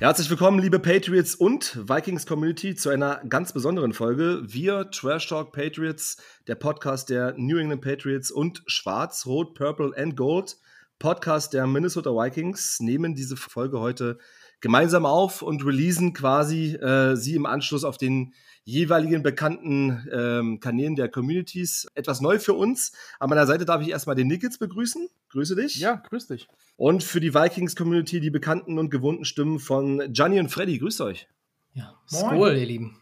Herzlich willkommen, liebe Patriots und Vikings Community, zu einer ganz besonderen Folge. Wir, Trash Talk Patriots, der Podcast der New England Patriots und Schwarz, Rot, Purple and Gold, Podcast der Minnesota Vikings, nehmen diese Folge heute gemeinsam auf und releasen quasi äh, sie im Anschluss auf den jeweiligen bekannten ähm, Kanälen der Communities. Etwas neu für uns. An meiner Seite darf ich erstmal den Nickels begrüßen. Grüße dich. Ja, grüß dich. Und für die Vikings-Community die bekannten und gewohnten Stimmen von Gianni und Freddy. Grüßt euch. Ja, Skol, ihr Lieben.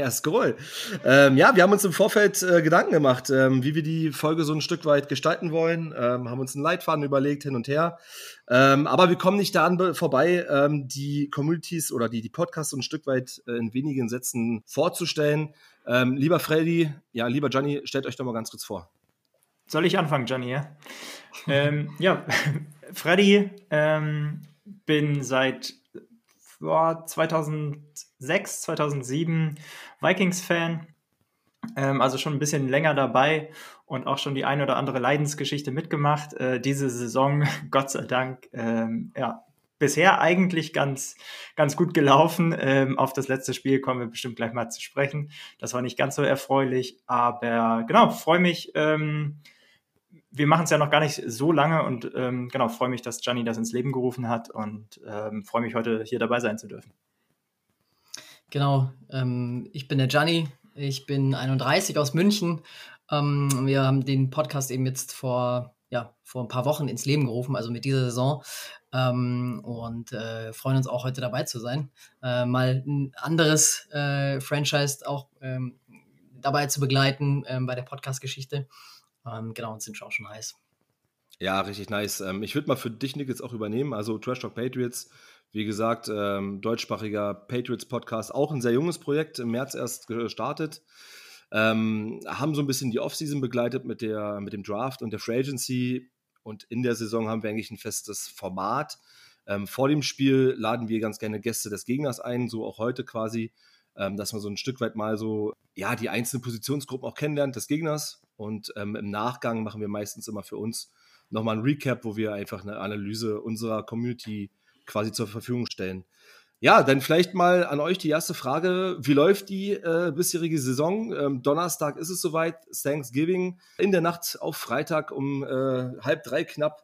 Ja, Scroll. Ähm, ja, wir haben uns im Vorfeld äh, Gedanken gemacht, ähm, wie wir die Folge so ein Stück weit gestalten wollen, ähm, haben uns einen Leitfaden überlegt, hin und her. Ähm, aber wir kommen nicht daran vorbei, ähm, die Communities oder die, die Podcasts so ein Stück weit äh, in wenigen Sätzen vorzustellen. Ähm, lieber Freddy, ja, lieber Gianni, stellt euch doch mal ganz kurz vor. Soll ich anfangen, Gianni? Ja, ja Freddy, bin seit boah, 2006, 2007 Vikings-Fan. Ähm, also schon ein bisschen länger dabei und auch schon die eine oder andere Leidensgeschichte mitgemacht. Äh, diese Saison, Gott sei Dank, ähm, ja, bisher eigentlich ganz, ganz gut gelaufen. Ähm, auf das letzte Spiel kommen wir bestimmt gleich mal zu sprechen. Das war nicht ganz so erfreulich, aber genau, freue mich, ähm, wir machen es ja noch gar nicht so lange und ähm, genau, freue mich, dass Gianni das ins Leben gerufen hat und ähm, freue mich heute hier dabei sein zu dürfen. Genau, ähm, ich bin der Gianni, ich bin 31 aus München. Ähm, wir haben den Podcast eben jetzt vor, ja, vor ein paar Wochen ins Leben gerufen, also mit dieser Saison. Ähm, und äh, freuen uns auch heute dabei zu sein. Äh, mal ein anderes äh, Franchise auch ähm, dabei zu begleiten bei der Podcast-Geschichte. Ähm, genau, und sind schon auch schon heiß. Ja, richtig nice. Ähm, ich würde mal für dich, Nick, jetzt auch übernehmen. Also Trash Talk Patriots, wie gesagt, ähm, deutschsprachiger Patriots-Podcast, auch ein sehr junges Projekt, im März erst gestartet. Ähm, haben so ein bisschen die Offseason begleitet mit, der, mit dem Draft und der Free Agency. Und in der Saison haben wir eigentlich ein festes Format. Ähm, vor dem Spiel laden wir ganz gerne Gäste des Gegners ein, so auch heute quasi, ähm, dass man so ein Stück weit mal so, ja, die einzelnen Positionsgruppen auch kennenlernt des Gegners und ähm, im Nachgang machen wir meistens immer für uns nochmal ein Recap, wo wir einfach eine Analyse unserer Community quasi zur Verfügung stellen. Ja, dann vielleicht mal an euch die erste Frage. Wie läuft die äh, bisherige Saison? Ähm, Donnerstag ist es soweit, Thanksgiving. In der Nacht auf Freitag um äh, halb drei knapp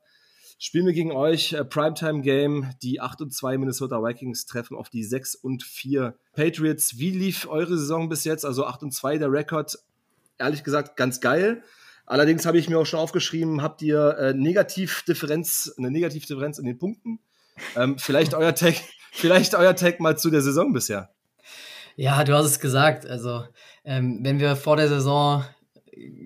spielen wir gegen euch. Äh, Primetime Game. Die 8 und 2 Minnesota Vikings treffen auf die 6 und 4 Patriots. Wie lief eure Saison bis jetzt? Also 8 und 2 der Rekord ehrlich gesagt ganz geil. Allerdings habe ich mir auch schon aufgeschrieben, habt ihr äh, Negativdifferenz, eine Negativdifferenz in den Punkten? Ähm, vielleicht euer Tag, vielleicht euer Tag mal zu der Saison bisher. Ja, du hast es gesagt. Also, ähm, wenn wir vor der Saison,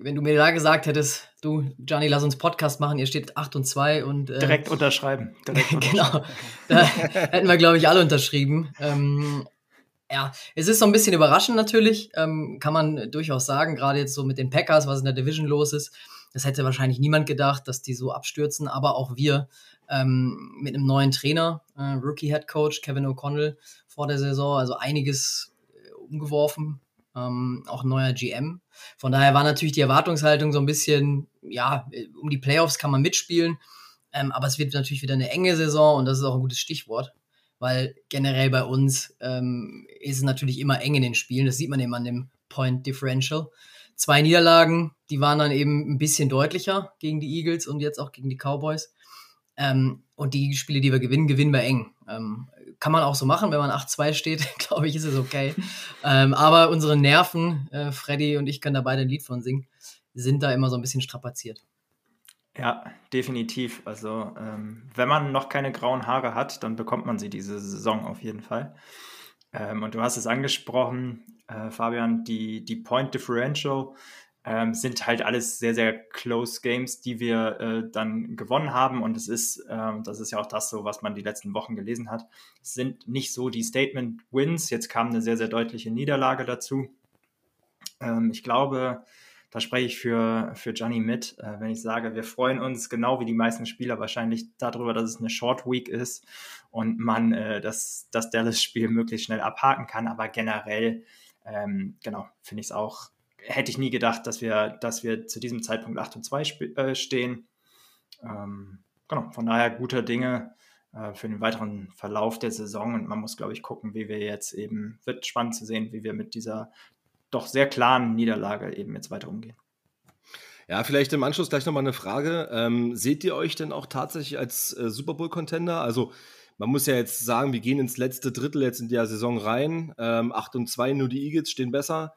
wenn du mir da gesagt hättest, du, Gianni, lass uns Podcast machen, ihr steht 8 und 2 und. Äh, direkt unterschreiben. Direkt genau. Da hätten wir, glaube ich, alle unterschrieben. Ähm, ja, es ist so ein bisschen überraschend natürlich, ähm, kann man durchaus sagen, gerade jetzt so mit den Packers, was in der Division los ist. Das hätte wahrscheinlich niemand gedacht, dass die so abstürzen, aber auch wir ähm, mit einem neuen Trainer, äh, Rookie Head Coach Kevin O'Connell vor der Saison, also einiges äh, umgeworfen, ähm, auch ein neuer GM. Von daher war natürlich die Erwartungshaltung so ein bisschen, ja, um die Playoffs kann man mitspielen, ähm, aber es wird natürlich wieder eine enge Saison und das ist auch ein gutes Stichwort weil generell bei uns ähm, ist es natürlich immer eng in den Spielen. Das sieht man eben an dem Point Differential. Zwei Niederlagen, die waren dann eben ein bisschen deutlicher gegen die Eagles und jetzt auch gegen die Cowboys. Ähm, und die Spiele, die wir gewinnen, gewinnen wir eng. Ähm, kann man auch so machen, wenn man 8-2 steht, glaube ich, ist es okay. ähm, aber unsere Nerven, äh, Freddy und ich können da beide ein Lied von singen, sind da immer so ein bisschen strapaziert. Ja, definitiv. Also, ähm, wenn man noch keine grauen Haare hat, dann bekommt man sie diese Saison auf jeden Fall. Ähm, und du hast es angesprochen, äh, Fabian, die, die Point Differential ähm, sind halt alles sehr, sehr close Games, die wir äh, dann gewonnen haben. Und es ist, ähm, das ist ja auch das so, was man die letzten Wochen gelesen hat. Es sind nicht so die Statement Wins. Jetzt kam eine sehr, sehr deutliche Niederlage dazu. Ähm, ich glaube, da spreche ich für, für Johnny mit, äh, wenn ich sage, wir freuen uns genau wie die meisten Spieler wahrscheinlich darüber, dass es eine Short Week ist und man äh, das, das Dallas-Spiel möglichst schnell abhaken kann. Aber generell, ähm, genau, finde ich es auch, hätte ich nie gedacht, dass wir, dass wir zu diesem Zeitpunkt 8 und 2 äh, stehen. Ähm, genau, von daher guter Dinge. äh, für den weiteren Verlauf der Saison. Und man muss, glaube ich, gucken, wie wir jetzt eben, wird spannend zu sehen, wie wir mit dieser doch sehr klaren Niederlage eben jetzt weiter umgehen. Ja, vielleicht im Anschluss gleich nochmal eine Frage. Ähm, seht ihr euch denn auch tatsächlich als äh, Super Bowl-Contender? Also, man muss ja jetzt sagen, wir gehen ins letzte Drittel jetzt in der Saison rein. Ähm, 8 und 2, nur die Eagles stehen besser.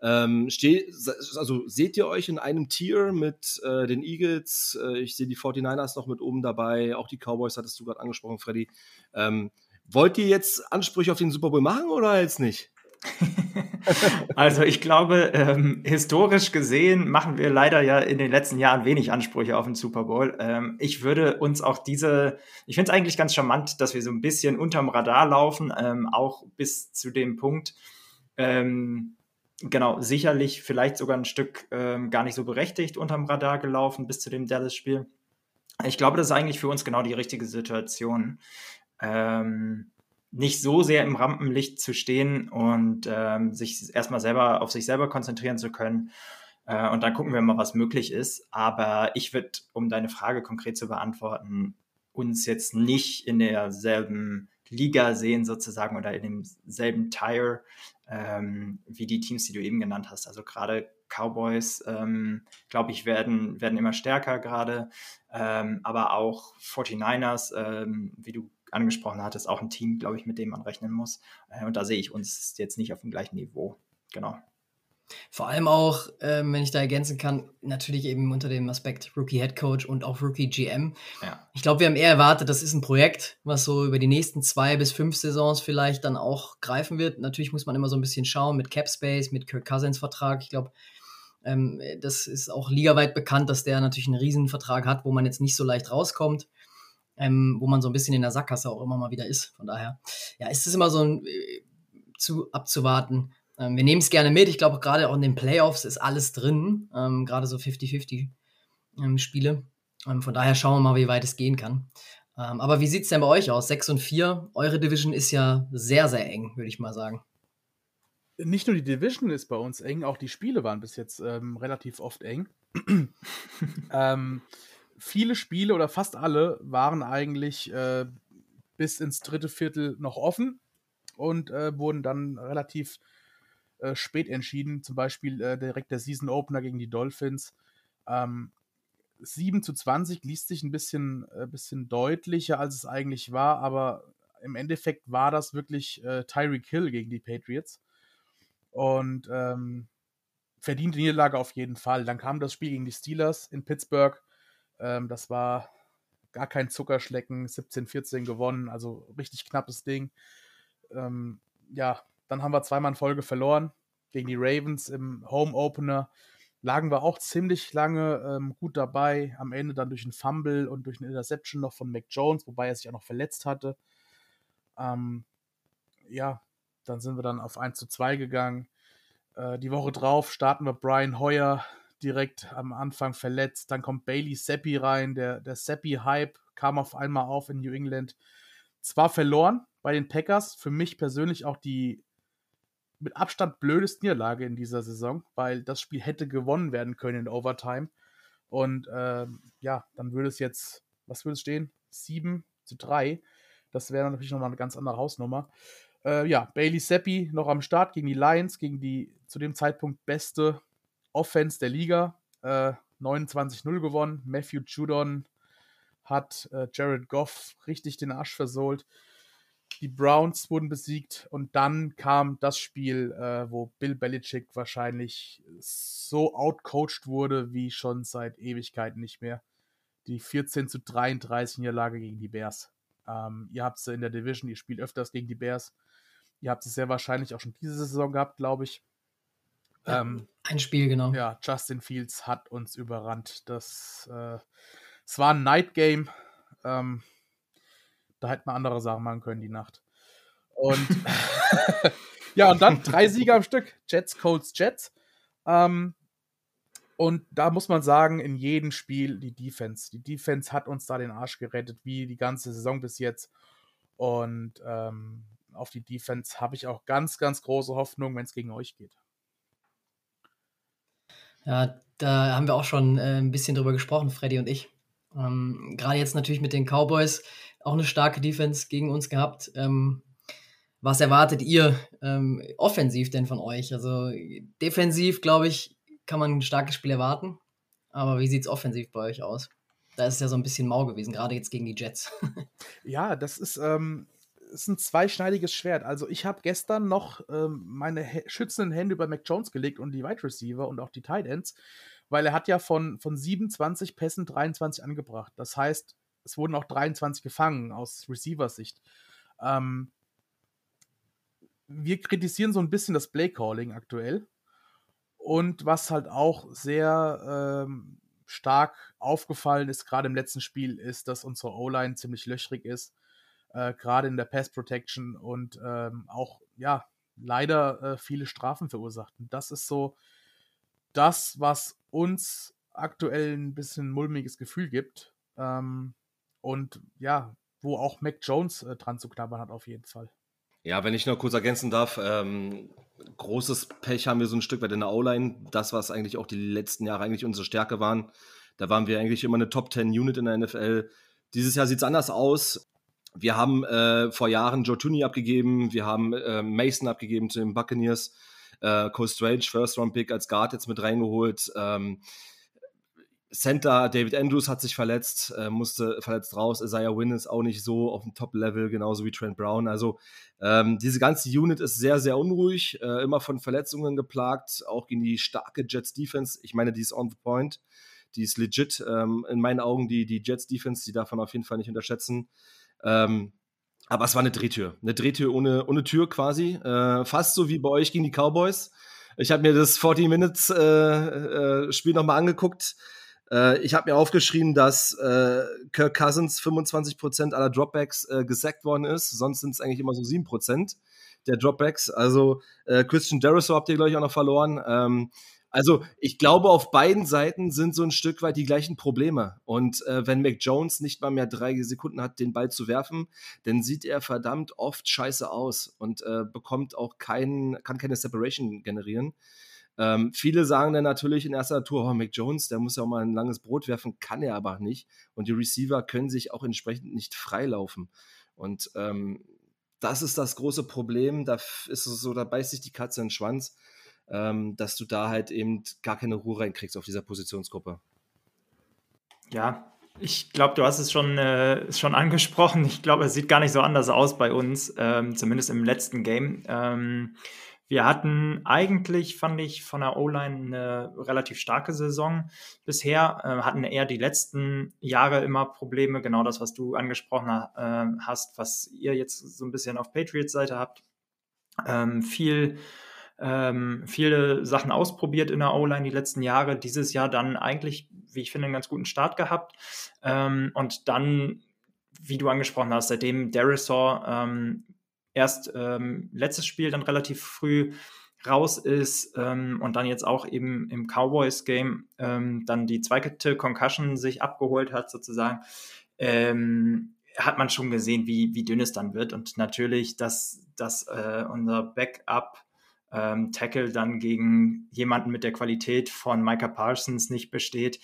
Ähm, steh, also seht ihr euch in einem Tier mit äh, den Eagles? Äh, ich sehe die 49ers noch mit oben dabei, auch die Cowboys hattest du gerade angesprochen, Freddy. Ähm, wollt ihr jetzt Ansprüche auf den Super Bowl machen oder jetzt nicht? also ich glaube, ähm, historisch gesehen machen wir leider ja in den letzten Jahren wenig Ansprüche auf den Super Bowl. Ähm, ich würde uns auch diese, ich finde es eigentlich ganz charmant, dass wir so ein bisschen unterm Radar laufen, ähm, auch bis zu dem Punkt, ähm, genau, sicherlich vielleicht sogar ein Stück ähm, gar nicht so berechtigt unterm Radar gelaufen bis zu dem Dallas-Spiel. Ich glaube, das ist eigentlich für uns genau die richtige Situation. Ähm, nicht so sehr im Rampenlicht zu stehen und ähm, sich erstmal selber auf sich selber konzentrieren zu können. Äh, und dann gucken wir mal, was möglich ist. Aber ich würde, um deine Frage konkret zu beantworten, uns jetzt nicht in derselben Liga sehen sozusagen oder in demselben Tire ähm, wie die Teams, die du eben genannt hast. Also gerade Cowboys, ähm, glaube ich, werden, werden immer stärker gerade, ähm, aber auch 49ers, ähm, wie du angesprochen hattest, auch ein Team, glaube ich, mit dem man rechnen muss. Äh, und da sehe ich uns jetzt nicht auf dem gleichen Niveau. Genau. Vor allem auch, ähm, wenn ich da ergänzen kann, natürlich eben unter dem Aspekt Rookie Head Coach und auch Rookie GM. Ja. Ich glaube, wir haben eher erwartet, das ist ein Projekt, was so über die nächsten zwei bis fünf Saisons vielleicht dann auch greifen wird. Natürlich muss man immer so ein bisschen schauen mit Cap Space, mit Kirk Cousins Vertrag. Ich glaube, ähm, das ist auch ligaweit bekannt, dass der natürlich einen Riesenvertrag hat, wo man jetzt nicht so leicht rauskommt. Ähm, wo man so ein bisschen in der Sackgasse auch immer mal wieder ist. Von daher, ja, ist es immer so ein, äh, zu abzuwarten, ähm, wir nehmen es gerne mit. Ich glaube, gerade auch in den Playoffs ist alles drin. Ähm, gerade so 50-50 ähm, Spiele. Ähm, von daher schauen wir mal, wie weit es gehen kann. Ähm, aber wie sieht es denn bei euch aus? 6 und 4. Eure Division ist ja sehr, sehr eng, würde ich mal sagen. Nicht nur die Division ist bei uns eng, auch die Spiele waren bis jetzt ähm, relativ oft eng. viele Spiele oder fast alle waren eigentlich äh, bis ins dritte Viertel noch offen und äh, wurden dann relativ äh, spät entschieden, zum Beispiel äh, direkt der Season Opener gegen die Dolphins. Ähm, 7 zu 20 liest sich ein bisschen, äh, bisschen deutlicher, als es eigentlich war, aber im Endeffekt war das wirklich äh, Tyreek Hill gegen die Patriots. Und ähm, verdiente Niederlage auf jeden Fall. Dann kam das Spiel gegen die Steelers in Pittsburgh. Ähm, das war gar kein Zuckerschlecken, 17-14 gewonnen, also richtig knappes Ding. Ähm, ja, dann haben wir zweimal in Folge verloren gegen die Ravens im Home Opener. Lagen wir auch ziemlich lange ähm, gut dabei. Am Ende dann durch einen Fumble und durch eine Interception noch von Mac Jones, wobei er sich auch noch verletzt hatte. Ähm, ja, dann sind wir dann auf 1 zu 2 gegangen. Äh, die Woche drauf starten wir Brian Hoyer direkt am Anfang verletzt. Dann kommt Bailey Seppi rein. Der, der Seppi-Hype kam auf einmal auf in New England. Zwar verloren bei den Packers, für mich persönlich auch die mit Abstand blödeste Niederlage in dieser Saison, weil das Spiel hätte gewonnen werden können in Overtime. Und ähm, ja, dann würde es jetzt, was würde es stehen? 7 zu 3. Das wäre natürlich nochmal eine ganz andere Hausnummer. Äh, ja, Bailey Seppi noch am Start gegen die Lions, gegen die zu dem Zeitpunkt beste Offense der Liga. Äh, 29-0 gewonnen. Matthew Judon hat äh, Jared Goff richtig den Arsch versohlt. Die Browns wurden besiegt und dann kam das Spiel, äh, wo Bill Belichick wahrscheinlich so outcoached wurde wie schon seit Ewigkeiten nicht mehr. Die 14 zu 33 Niederlage gegen die Bears. Ähm, ihr habt sie in der Division, ihr spielt öfters gegen die Bears. Ihr habt es sehr wahrscheinlich auch schon diese Saison gehabt, glaube ich. Ja, ähm, ein Spiel, genau. Ja, Justin Fields hat uns überrannt. Das, äh, es war ein Night Game. Ähm, da hätte man andere Sachen machen können die Nacht. Und ja, und dann drei Sieger am Stück. Jets, Colts, Jets. Ähm, und da muss man sagen, in jedem Spiel die Defense. Die Defense hat uns da den Arsch gerettet, wie die ganze Saison bis jetzt. Und ähm, auf die Defense habe ich auch ganz, ganz große Hoffnung, wenn es gegen euch geht. Ja, da haben wir auch schon äh, ein bisschen drüber gesprochen, Freddy und ich. Ähm, Gerade jetzt natürlich mit den Cowboys auch eine starke Defense gegen uns gehabt. Ähm, was erwartet ihr ähm, offensiv denn von euch? Also defensiv, glaube ich, kann man ein starkes Spiel erwarten. Aber wie sieht es offensiv bei euch aus? Da ist es ja so ein bisschen mau gewesen, gerade jetzt gegen die Jets. ja, das ist, ähm, ist ein zweischneidiges Schwert. Also ich habe gestern noch ähm, meine schützenden Hände über Mac Jones gelegt und die Wide Receiver und auch die Tight Ends, weil er hat ja von, von 27 Pässen 23 angebracht. Das heißt, es wurden auch 23 gefangen aus Receivers Sicht. Ähm, wir kritisieren so ein bisschen das Play-Calling aktuell. Und was halt auch sehr ähm, stark aufgefallen ist, gerade im letzten Spiel, ist, dass unsere O-Line ziemlich löchrig ist, äh, gerade in der Pass Protection und ähm, auch, ja, leider äh, viele Strafen verursacht. Und das ist so das, was uns aktuell ein bisschen mulmiges Gefühl gibt. Ähm, und ja, wo auch Mac Jones äh, dran zu knabbern hat, auf jeden Fall. Ja, wenn ich noch kurz ergänzen darf, ähm, großes Pech haben wir so ein Stück weit in der O-Line. Das, was eigentlich auch die letzten Jahre eigentlich unsere Stärke waren. Da waren wir eigentlich immer eine Top 10 Unit in der NFL. Dieses Jahr sieht es anders aus. Wir haben äh, vor Jahren Joe Tooney abgegeben, wir haben äh, Mason abgegeben zu den Buccaneers, äh, Cole Strange, First Round Pick als Guard jetzt mit reingeholt. Ähm, Center David Andrews hat sich verletzt, äh, musste verletzt raus. Isaiah Wynn ist auch nicht so auf dem Top-Level, genauso wie Trent Brown. Also ähm, diese ganze Unit ist sehr, sehr unruhig, äh, immer von Verletzungen geplagt, auch gegen die starke Jets-Defense. Ich meine, die ist on the point, die ist legit. Ähm, in meinen Augen die, die Jets-Defense, die darf man auf jeden Fall nicht unterschätzen. Ähm, aber es war eine Drehtür, eine Drehtür ohne, ohne Tür quasi, äh, fast so wie bei euch gegen die Cowboys. Ich habe mir das 40 Minutes äh, äh, Spiel nochmal angeguckt. Äh, ich habe mir aufgeschrieben, dass äh, Kirk Cousins 25% aller Dropbacks äh, gesackt worden ist. Sonst sind es eigentlich immer so 7% der Dropbacks. Also äh, Christian Deriso habt ihr, glaube ich, auch noch verloren. Ähm, also ich glaube, auf beiden Seiten sind so ein Stück weit die gleichen Probleme. Und äh, wenn Mac Jones nicht mal mehr drei Sekunden hat, den Ball zu werfen, dann sieht er verdammt oft scheiße aus und äh, bekommt auch keinen, kann keine Separation generieren. Ähm, viele sagen dann natürlich in erster Natur, oh, Mac Jones, der muss ja auch mal ein langes Brot werfen, kann er aber nicht. Und die Receiver können sich auch entsprechend nicht freilaufen. Und ähm, das ist das große Problem. Da ist es so, da beißt sich die Katze in den Schwanz, ähm, dass du da halt eben gar keine Ruhe reinkriegst auf dieser Positionsgruppe. Ja, ich glaube, du hast es schon, äh, schon angesprochen. Ich glaube, es sieht gar nicht so anders aus bei uns, ähm, zumindest im letzten Game. Ähm, wir hatten eigentlich, fand ich, von der O-Line eine relativ starke Saison bisher, äh, hatten eher die letzten Jahre immer Probleme, genau das, was du angesprochen äh, hast, was ihr jetzt so ein bisschen auf Patriots Seite habt. Ähm, viel ähm, viele Sachen ausprobiert in der O-Line die letzten Jahre. Dieses Jahr dann eigentlich, wie ich finde, einen ganz guten Start gehabt. Ähm, und dann, wie du angesprochen hast, seitdem Derisaw ähm, erst ähm, letztes Spiel dann relativ früh raus ist ähm, und dann jetzt auch eben im Cowboys-Game ähm, dann die zweite Concussion sich abgeholt hat, sozusagen, ähm, hat man schon gesehen, wie, wie dünn es dann wird. Und natürlich, dass, dass äh, unser Backup ähm, Tackle dann gegen jemanden mit der Qualität von Micah Parsons nicht besteht,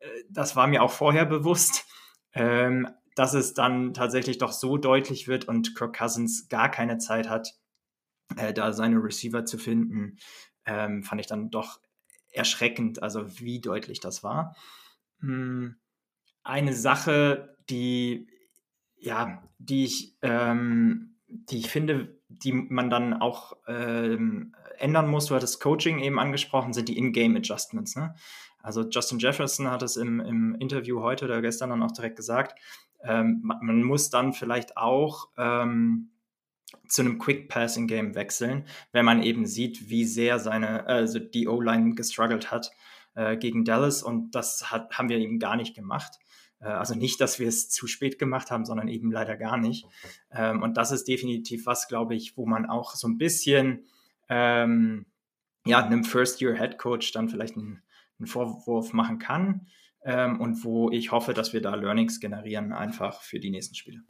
äh, das war mir auch vorher bewusst. Ähm, dass es dann tatsächlich doch so deutlich wird und Kirk Cousins gar keine Zeit hat, äh, da seine Receiver zu finden, ähm, fand ich dann doch erschreckend, also wie deutlich das war. Hm, eine Sache, die ja, die ich, ähm, die ich finde, die man dann auch ähm, ändern muss, du hattest Coaching eben angesprochen, sind die In-Game Adjustments. Ne? Also Justin Jefferson hat es im, im Interview heute oder gestern dann auch direkt gesagt, ähm, man muss dann vielleicht auch ähm, zu einem Quick Passing Game wechseln, wenn man eben sieht, wie sehr seine, also die O-Line gestruggelt hat äh, gegen Dallas und das hat, haben wir eben gar nicht gemacht. Äh, also nicht, dass wir es zu spät gemacht haben, sondern eben leider gar nicht. Ähm, und das ist definitiv was, glaube ich, wo man auch so ein bisschen ähm, ja, einem First-Year-Head Coach dann vielleicht einen, einen Vorwurf machen kann ähm, und wo ich hoffe, dass wir da Learnings generieren, einfach für die nächsten Spiele.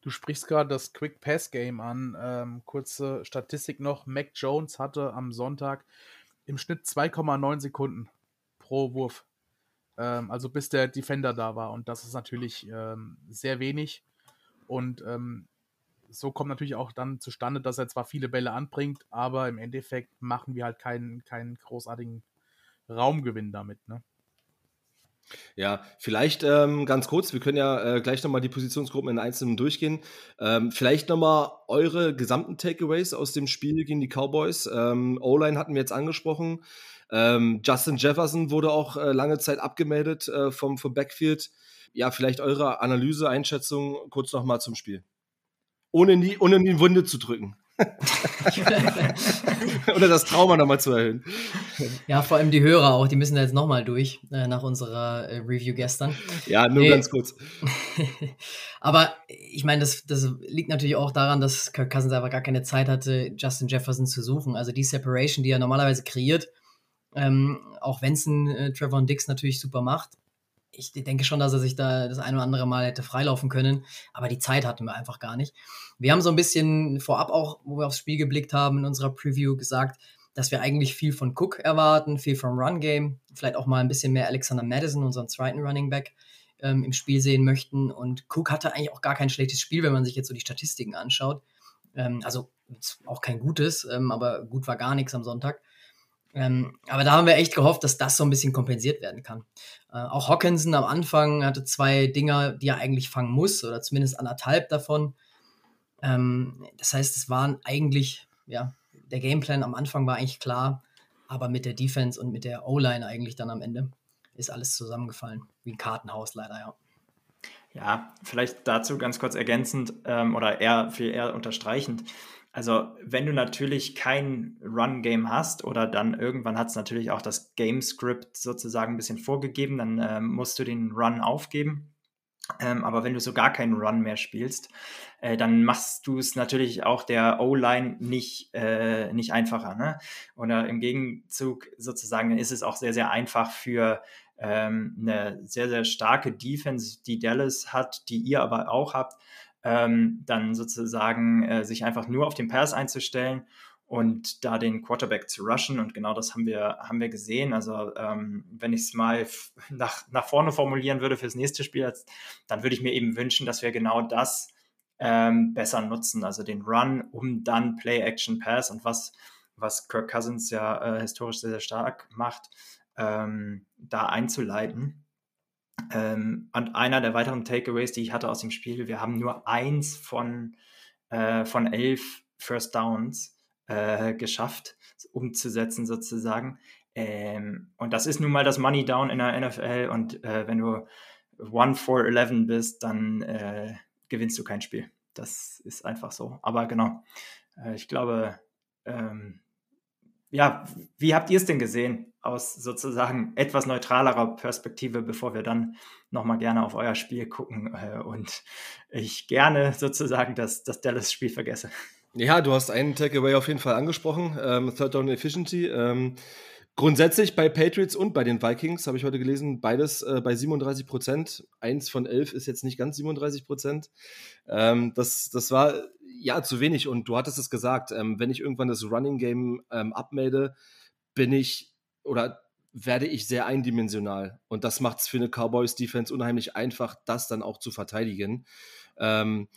Du sprichst gerade das Quick Pass Game an. Ähm, kurze Statistik noch: Mac Jones hatte am Sonntag im Schnitt 2,9 Sekunden pro Wurf. Ähm, also bis der Defender da war. Und das ist natürlich ähm, sehr wenig. Und ähm, so kommt natürlich auch dann zustande, dass er zwar viele Bälle anbringt, aber im Endeffekt machen wir halt keinen, keinen großartigen Raumgewinn damit. Ne? Ja, vielleicht ähm, ganz kurz, wir können ja äh, gleich nochmal die Positionsgruppen in Einzelnen durchgehen. Ähm, vielleicht nochmal eure gesamten Takeaways aus dem Spiel gegen die Cowboys. Ähm, O-Line hatten wir jetzt angesprochen. Ähm, Justin Jefferson wurde auch äh, lange Zeit abgemeldet äh, vom, vom Backfield. Ja, vielleicht eure Analyse, Einschätzung kurz nochmal zum Spiel. Ohne in, die, ohne in die Wunde zu drücken. Oder das Trauma nochmal zu erhöhen. Ja, vor allem die Hörer auch, die müssen da jetzt nochmal durch äh, nach unserer äh, Review gestern. Ja, nur nee. ganz kurz. Aber ich meine, das, das liegt natürlich auch daran, dass Kirk Cousins einfach gar keine Zeit hatte, Justin Jefferson zu suchen. Also die Separation, die er normalerweise kreiert, ähm, auch wenn es ein äh, Trevor Dix natürlich super macht, ich denke schon, dass er sich da das ein oder andere Mal hätte freilaufen können, aber die Zeit hatten wir einfach gar nicht. Wir haben so ein bisschen vorab auch, wo wir aufs Spiel geblickt haben, in unserer Preview gesagt, dass wir eigentlich viel von Cook erwarten, viel vom Run-Game, vielleicht auch mal ein bisschen mehr Alexander Madison, unseren zweiten Running Back, ähm, im Spiel sehen möchten. Und Cook hatte eigentlich auch gar kein schlechtes Spiel, wenn man sich jetzt so die Statistiken anschaut. Ähm, also auch kein gutes, ähm, aber gut war gar nichts am Sonntag. Ähm, aber da haben wir echt gehofft, dass das so ein bisschen kompensiert werden kann. Äh, auch Hawkinson am Anfang hatte zwei Dinger, die er eigentlich fangen muss, oder zumindest anderthalb davon. Ähm, das heißt, es waren eigentlich, ja, der Gameplan am Anfang war eigentlich klar, aber mit der Defense und mit der O-Line eigentlich dann am Ende ist alles zusammengefallen. Wie ein Kartenhaus leider, ja. Ja, vielleicht dazu ganz kurz ergänzend ähm, oder eher viel eher unterstreichend. Also, wenn du natürlich kein Run-Game hast oder dann irgendwann hat es natürlich auch das Game-Script sozusagen ein bisschen vorgegeben, dann äh, musst du den Run aufgeben. Ähm, aber wenn du so gar keinen Run mehr spielst, äh, dann machst du es natürlich auch der O-Line nicht, äh, nicht einfacher. Ne? Oder im Gegenzug sozusagen ist es auch sehr, sehr einfach für ähm, eine sehr, sehr starke Defense, die Dallas hat, die ihr aber auch habt, ähm, dann sozusagen äh, sich einfach nur auf den Pass einzustellen und da den Quarterback zu rushen. Und genau das haben wir, haben wir gesehen. Also ähm, wenn ich es mal nach, nach vorne formulieren würde fürs nächste Spiel, dann würde ich mir eben wünschen, dass wir genau das ähm, besser nutzen. Also den Run, um dann Play-Action-Pass und was, was Kirk Cousins ja äh, historisch sehr, sehr stark macht, ähm, da einzuleiten. Ähm, und einer der weiteren Takeaways, die ich hatte aus dem Spiel, wir haben nur eins von, äh, von elf First Downs äh, geschafft, umzusetzen sozusagen. Ähm, und das ist nun mal das Money Down in der NFL. Und äh, wenn du 1 for 11 bist, dann äh, gewinnst du kein Spiel. Das ist einfach so. Aber genau, äh, ich glaube, ähm, ja, wie habt ihr es denn gesehen? aus sozusagen etwas neutralerer Perspektive, bevor wir dann nochmal gerne auf euer Spiel gucken äh, und ich gerne sozusagen das, das Dallas-Spiel vergesse. Ja, du hast einen Takeaway auf jeden Fall angesprochen, ähm, Third Down Efficiency. Ähm, grundsätzlich bei Patriots und bei den Vikings habe ich heute gelesen, beides äh, bei 37 Prozent. Eins von elf ist jetzt nicht ganz 37 Prozent. Ähm, das, das war ja zu wenig und du hattest es gesagt, ähm, wenn ich irgendwann das Running Game ähm, abmelde, bin ich oder werde ich sehr eindimensional. Und das macht es für eine Cowboys-Defense unheimlich einfach, das dann auch zu verteidigen. Ähm,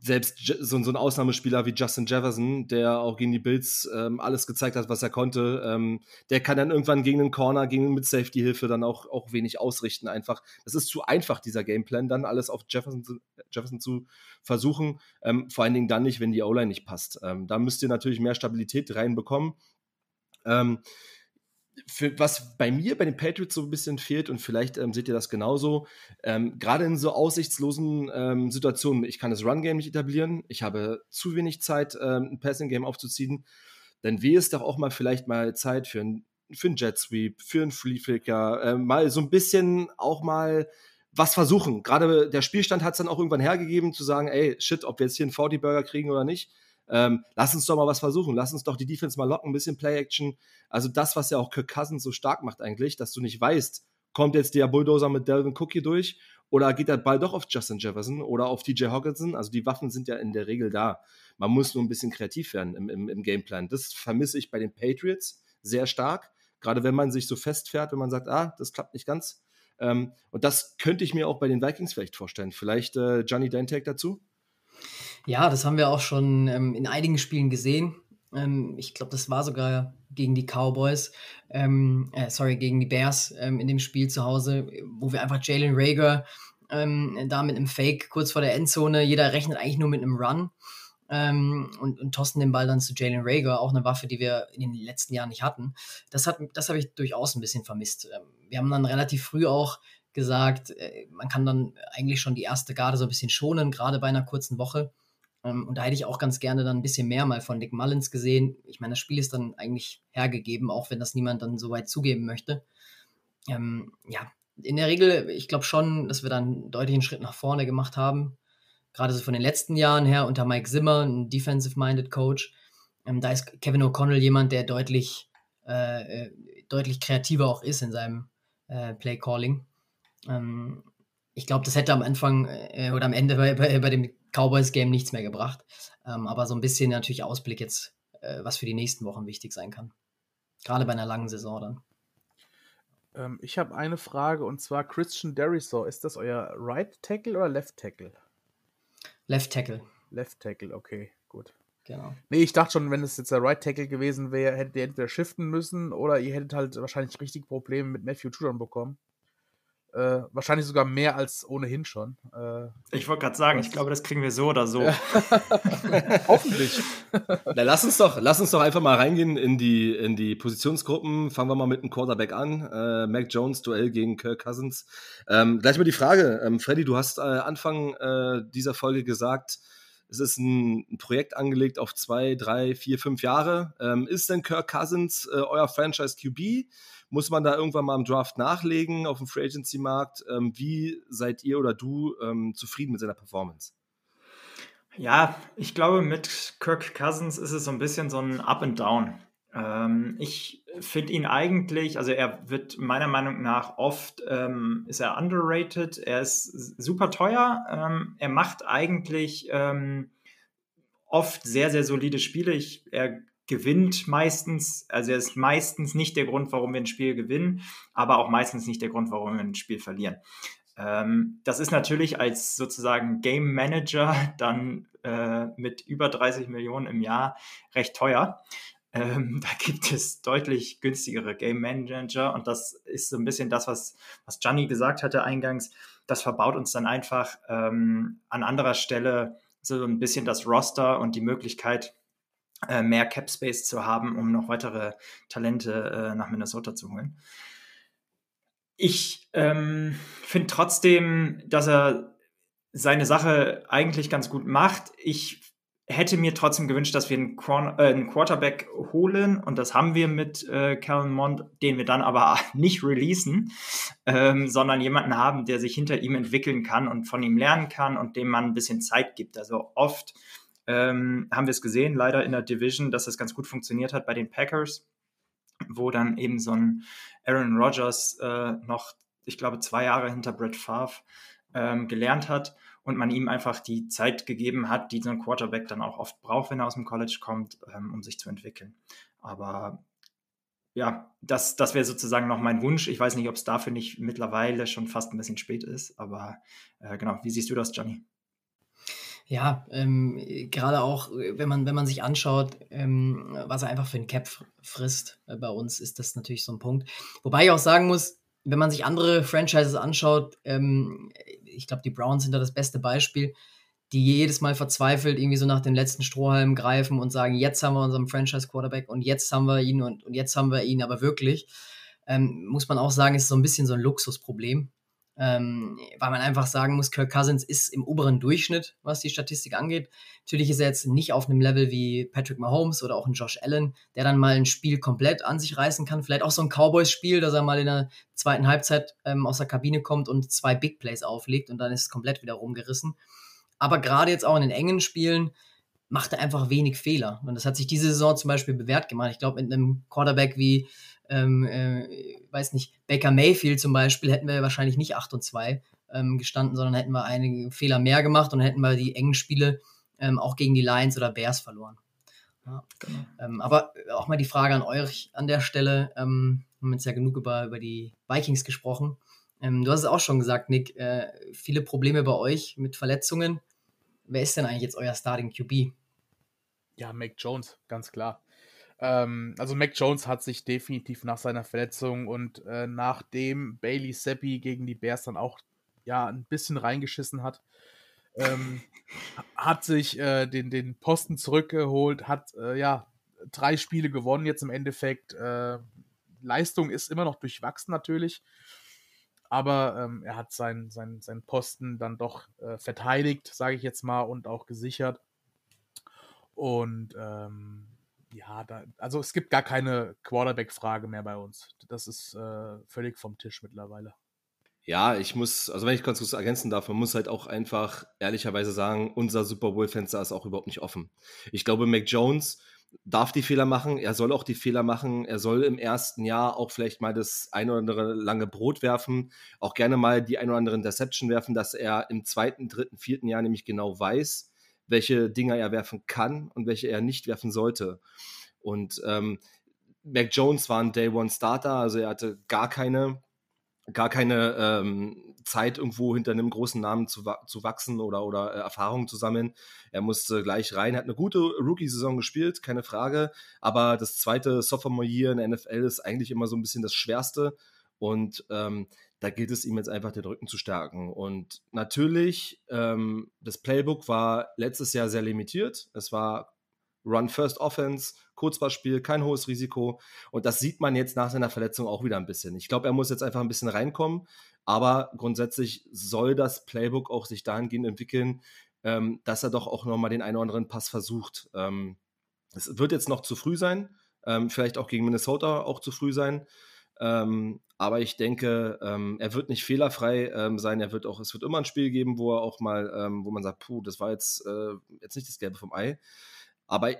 selbst so, so, ein Ausnahmespieler wie Justin Jefferson, der auch gegen die Bills ähm, alles gezeigt hat, was er konnte, ähm, der kann dann irgendwann gegen den Corner, gegen mit Safety-Hilfe dann auch, auch wenig ausrichten. Einfach, das ist zu einfach, dieser Gameplan, dann alles auf Jefferson zu, Jefferson zu versuchen. Ähm, vor allen Dingen dann nicht, wenn die O-Line nicht passt. Ähm, da müsst ihr natürlich mehr Stabilität reinbekommen. Ähm, für, was bei mir, bei den Patriots so ein bisschen fehlt, und vielleicht ähm, seht ihr das genauso, ähm, gerade in so aussichtslosen ähm, Situationen, ich kann das Run-Game nicht etablieren, ich habe zu wenig Zeit, ähm, ein Passing-Game aufzuziehen, dann wäre es doch auch mal vielleicht mal Zeit für ein, für einen Jet Sweep, für einen Flea Flicker, äh, mal so ein bisschen auch mal was versuchen. Gerade der Spielstand hat es dann auch irgendwann hergegeben, zu sagen, ey, shit, ob wir jetzt hier einen 40-Burger kriegen oder nicht ähm, lass uns doch mal was versuchen. Lass uns doch die Defense mal locken, ein bisschen Play-Action. Also das, was ja auch Kirk Cousins so stark macht eigentlich, dass du nicht weißt, kommt jetzt der Bulldozer mit Delvin Cook hier durch oder geht der Ball doch auf Justin Jefferson oder auf TJ Hawkinson? Also die Waffen sind ja in der Regel da. Man muss nur ein bisschen kreativ werden im, im, im Gameplan. Das vermisse ich bei den Patriots sehr stark. Gerade wenn man sich so festfährt, wenn man sagt, ah, das klappt nicht ganz. Ähm, und das könnte ich mir auch bei den Vikings vielleicht vorstellen. Vielleicht, äh, Johnny, dein Take dazu? Ja, das haben wir auch schon ähm, in einigen Spielen gesehen. Ähm, ich glaube, das war sogar gegen die Cowboys, ähm, äh, sorry, gegen die Bears ähm, in dem Spiel zu Hause, wo wir einfach Jalen Rager ähm, da mit einem Fake kurz vor der Endzone, jeder rechnet eigentlich nur mit einem Run ähm, und, und tossen den Ball dann zu Jalen Rager, auch eine Waffe, die wir in den letzten Jahren nicht hatten. Das, hat, das habe ich durchaus ein bisschen vermisst. Wir haben dann relativ früh auch gesagt, äh, man kann dann eigentlich schon die erste Garde so ein bisschen schonen, gerade bei einer kurzen Woche. Ähm, und da hätte ich auch ganz gerne dann ein bisschen mehr mal von Nick Mullins gesehen. Ich meine, das Spiel ist dann eigentlich hergegeben, auch wenn das niemand dann so weit zugeben möchte. Ähm, ja, in der Regel, ich glaube schon, dass wir dann einen deutlichen Schritt nach vorne gemacht haben gerade so von den letzten Jahren her unter Mike Zimmer, ein defensive-minded Coach. Ähm, da ist Kevin O'Connell jemand, der deutlich, äh, äh, deutlich kreativer auch ist in seinem äh, Play Calling. Ähm, ich glaube, das hätte am Anfang äh, oder am Ende bei, bei, bei dem Cowboys-Game nichts mehr gebracht. Ähm, aber so ein bisschen natürlich Ausblick jetzt, äh, was für die nächsten Wochen wichtig sein kann. Gerade bei einer langen Saison dann. Ähm, ich habe eine Frage und zwar Christian Derisor. Ist das euer Right Tackle oder Left Tackle? Left Tackle. Left Tackle, okay, gut. Genau. Nee, ich dachte schon, wenn es jetzt der Right Tackle gewesen wäre, hättet ihr entweder shiften müssen oder ihr hättet halt wahrscheinlich richtig Probleme mit Matthew Judon bekommen. Äh, wahrscheinlich sogar mehr als ohnehin schon. Äh, ich wollte gerade sagen, ich glaube, das kriegen wir so oder so. Hoffentlich. Na, lass uns doch, lass uns doch einfach mal reingehen in die, in die Positionsgruppen. Fangen wir mal mit dem Quarterback an. Äh, Mac Jones, Duell gegen Kirk Cousins. Ähm, gleich mal die Frage. Ähm, Freddy, du hast äh, Anfang äh, dieser Folge gesagt, es ist ein, ein, Projekt angelegt auf zwei, drei, vier, fünf Jahre. Ähm, ist denn Kirk Cousins äh, euer Franchise QB? Muss man da irgendwann mal im Draft nachlegen auf dem Free Agency Markt? Ähm, wie seid ihr oder du ähm, zufrieden mit seiner Performance? Ja, ich glaube, mit Kirk Cousins ist es so ein bisschen so ein Up and Down. Ähm, ich finde ihn eigentlich, also er wird meiner Meinung nach oft, ähm, ist er underrated, er ist super teuer, ähm, er macht eigentlich ähm, oft sehr, sehr solide Spiele. Ich, er gewinnt meistens, also er ist meistens nicht der Grund, warum wir ein Spiel gewinnen, aber auch meistens nicht der Grund, warum wir ein Spiel verlieren. Ähm, das ist natürlich als sozusagen Game Manager dann äh, mit über 30 Millionen im Jahr recht teuer. Ähm, da gibt es deutlich günstigere Game Manager und das ist so ein bisschen das, was, was Gianni gesagt hatte eingangs. Das verbaut uns dann einfach ähm, an anderer Stelle so ein bisschen das Roster und die Möglichkeit, äh, mehr Cap Space zu haben, um noch weitere Talente äh, nach Minnesota zu holen. Ich ähm, finde trotzdem, dass er seine Sache eigentlich ganz gut macht. Ich hätte mir trotzdem gewünscht, dass wir einen, Qu äh, einen Quarterback holen und das haben wir mit äh, Kellen Mond, den wir dann aber nicht releasen, ähm, sondern jemanden haben, der sich hinter ihm entwickeln kann und von ihm lernen kann und dem man ein bisschen Zeit gibt. Also oft ähm, haben wir es gesehen, leider in der Division, dass das ganz gut funktioniert hat bei den Packers, wo dann eben so ein Aaron Rodgers äh, noch, ich glaube, zwei Jahre hinter Brett Favre ähm, gelernt hat und man ihm einfach die Zeit gegeben hat, die so ein Quarterback dann auch oft braucht, wenn er aus dem College kommt, ähm, um sich zu entwickeln. Aber ja, das, das wäre sozusagen noch mein Wunsch. Ich weiß nicht, ob es dafür nicht mittlerweile schon fast ein bisschen spät ist, aber äh, genau, wie siehst du das, Johnny? Ja, ähm, gerade auch, wenn man, wenn man sich anschaut, ähm, was er einfach für ein Cap frisst äh, bei uns, ist das natürlich so ein Punkt. Wobei ich auch sagen muss, wenn man sich andere Franchises anschaut, ähm, ich glaube, die Browns sind da das beste Beispiel, die jedes Mal verzweifelt irgendwie so nach den letzten Strohhalmen greifen und sagen, jetzt haben wir unseren Franchise-Quarterback und jetzt haben wir ihn und, und jetzt haben wir ihn aber wirklich. Ähm, muss man auch sagen, ist so ein bisschen so ein Luxusproblem. Ähm, weil man einfach sagen muss, Kirk Cousins ist im oberen Durchschnitt, was die Statistik angeht. Natürlich ist er jetzt nicht auf einem Level wie Patrick Mahomes oder auch ein Josh Allen, der dann mal ein Spiel komplett an sich reißen kann. Vielleicht auch so ein Cowboys-Spiel, dass er mal in der zweiten Halbzeit ähm, aus der Kabine kommt und zwei Big Plays auflegt und dann ist es komplett wieder rumgerissen. Aber gerade jetzt auch in den engen Spielen macht er einfach wenig Fehler. Und das hat sich diese Saison zum Beispiel bewährt gemacht. Ich glaube, mit einem Quarterback wie ähm, äh, weiß nicht, Baker Mayfield zum Beispiel hätten wir wahrscheinlich nicht 8 und 2 ähm, gestanden, sondern hätten wir einige Fehler mehr gemacht und hätten wir die engen Spiele ähm, auch gegen die Lions oder Bears verloren. Ja. Genau. Ähm, aber auch mal die Frage an euch an der Stelle. Ähm, wir haben jetzt ja genug über, über die Vikings gesprochen. Ähm, du hast es auch schon gesagt, Nick, äh, viele Probleme bei euch mit Verletzungen. wer ist denn eigentlich jetzt euer Starting QB? Ja, Mac Jones, ganz klar. Ähm, also Mac Jones hat sich definitiv nach seiner Verletzung und äh, nachdem Bailey Seppi gegen die Bears dann auch ja ein bisschen reingeschissen hat, ähm, hat sich äh, den, den Posten zurückgeholt, hat äh, ja drei Spiele gewonnen jetzt im Endeffekt. Äh, Leistung ist immer noch durchwachsen natürlich, aber ähm, er hat seinen sein, sein Posten dann doch äh, verteidigt, sage ich jetzt mal, und auch gesichert. Und ähm, ja, da, also es gibt gar keine Quarterback-Frage mehr bei uns. Das ist äh, völlig vom Tisch mittlerweile. Ja, ich muss, also wenn ich ganz kurz ergänzen darf, man muss halt auch einfach ehrlicherweise sagen, unser Super Bowl-Fenster ist auch überhaupt nicht offen. Ich glaube, Mac Jones darf die Fehler machen, er soll auch die Fehler machen, er soll im ersten Jahr auch vielleicht mal das ein oder andere lange Brot werfen, auch gerne mal die ein oder andere Interception werfen, dass er im zweiten, dritten, vierten Jahr nämlich genau weiß, welche Dinger er werfen kann und welche er nicht werfen sollte. Und ähm, Mac Jones war ein Day One Starter, also er hatte gar keine gar keine ähm, Zeit, irgendwo hinter einem großen Namen zu, zu wachsen oder, oder äh, Erfahrungen zu sammeln. Er musste gleich rein, hat eine gute Rookie-Saison gespielt, keine Frage. Aber das zweite Sophomore-Year in der NFL ist eigentlich immer so ein bisschen das Schwerste. Und ähm, da gilt es ihm jetzt einfach den Rücken zu stärken. Und natürlich, ähm, das Playbook war letztes Jahr sehr limitiert. Es war Run First Offense, Kurzballspiel, kein hohes Risiko. Und das sieht man jetzt nach seiner Verletzung auch wieder ein bisschen. Ich glaube, er muss jetzt einfach ein bisschen reinkommen. Aber grundsätzlich soll das Playbook auch sich dahingehend entwickeln, ähm, dass er doch auch nochmal den einen oder anderen Pass versucht. Ähm, es wird jetzt noch zu früh sein, ähm, vielleicht auch gegen Minnesota auch zu früh sein. Ähm, aber ich denke, ähm, er wird nicht fehlerfrei ähm, sein. Er wird auch, es wird immer ein Spiel geben, wo er auch mal, ähm, wo man sagt, puh, das war jetzt, äh, jetzt nicht das Gelbe vom Ei. Aber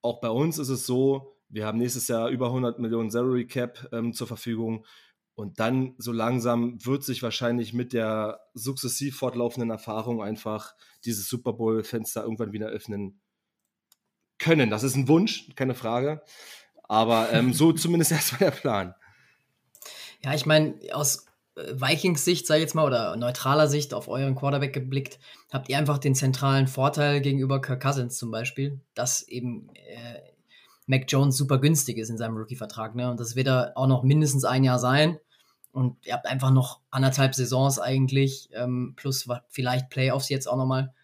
auch bei uns ist es so, wir haben nächstes Jahr über 100 Millionen Salary Cap ähm, zur Verfügung. Und dann so langsam wird sich wahrscheinlich mit der sukzessiv fortlaufenden Erfahrung einfach dieses Super Bowl-Fenster irgendwann wieder öffnen können. Das ist ein Wunsch, keine Frage. Aber ähm, so zumindest erstmal der Plan. Ja, ich meine, aus Vikings Sicht, sag ich jetzt mal, oder neutraler Sicht auf euren Quarterback geblickt, habt ihr einfach den zentralen Vorteil gegenüber Kirk Cousins zum Beispiel, dass eben äh, Mac Jones super günstig ist in seinem Rookie-Vertrag. Ne? Und das wird er auch noch mindestens ein Jahr sein. Und ihr habt einfach noch anderthalb Saisons eigentlich, ähm, plus vielleicht Playoffs jetzt auch nochmal,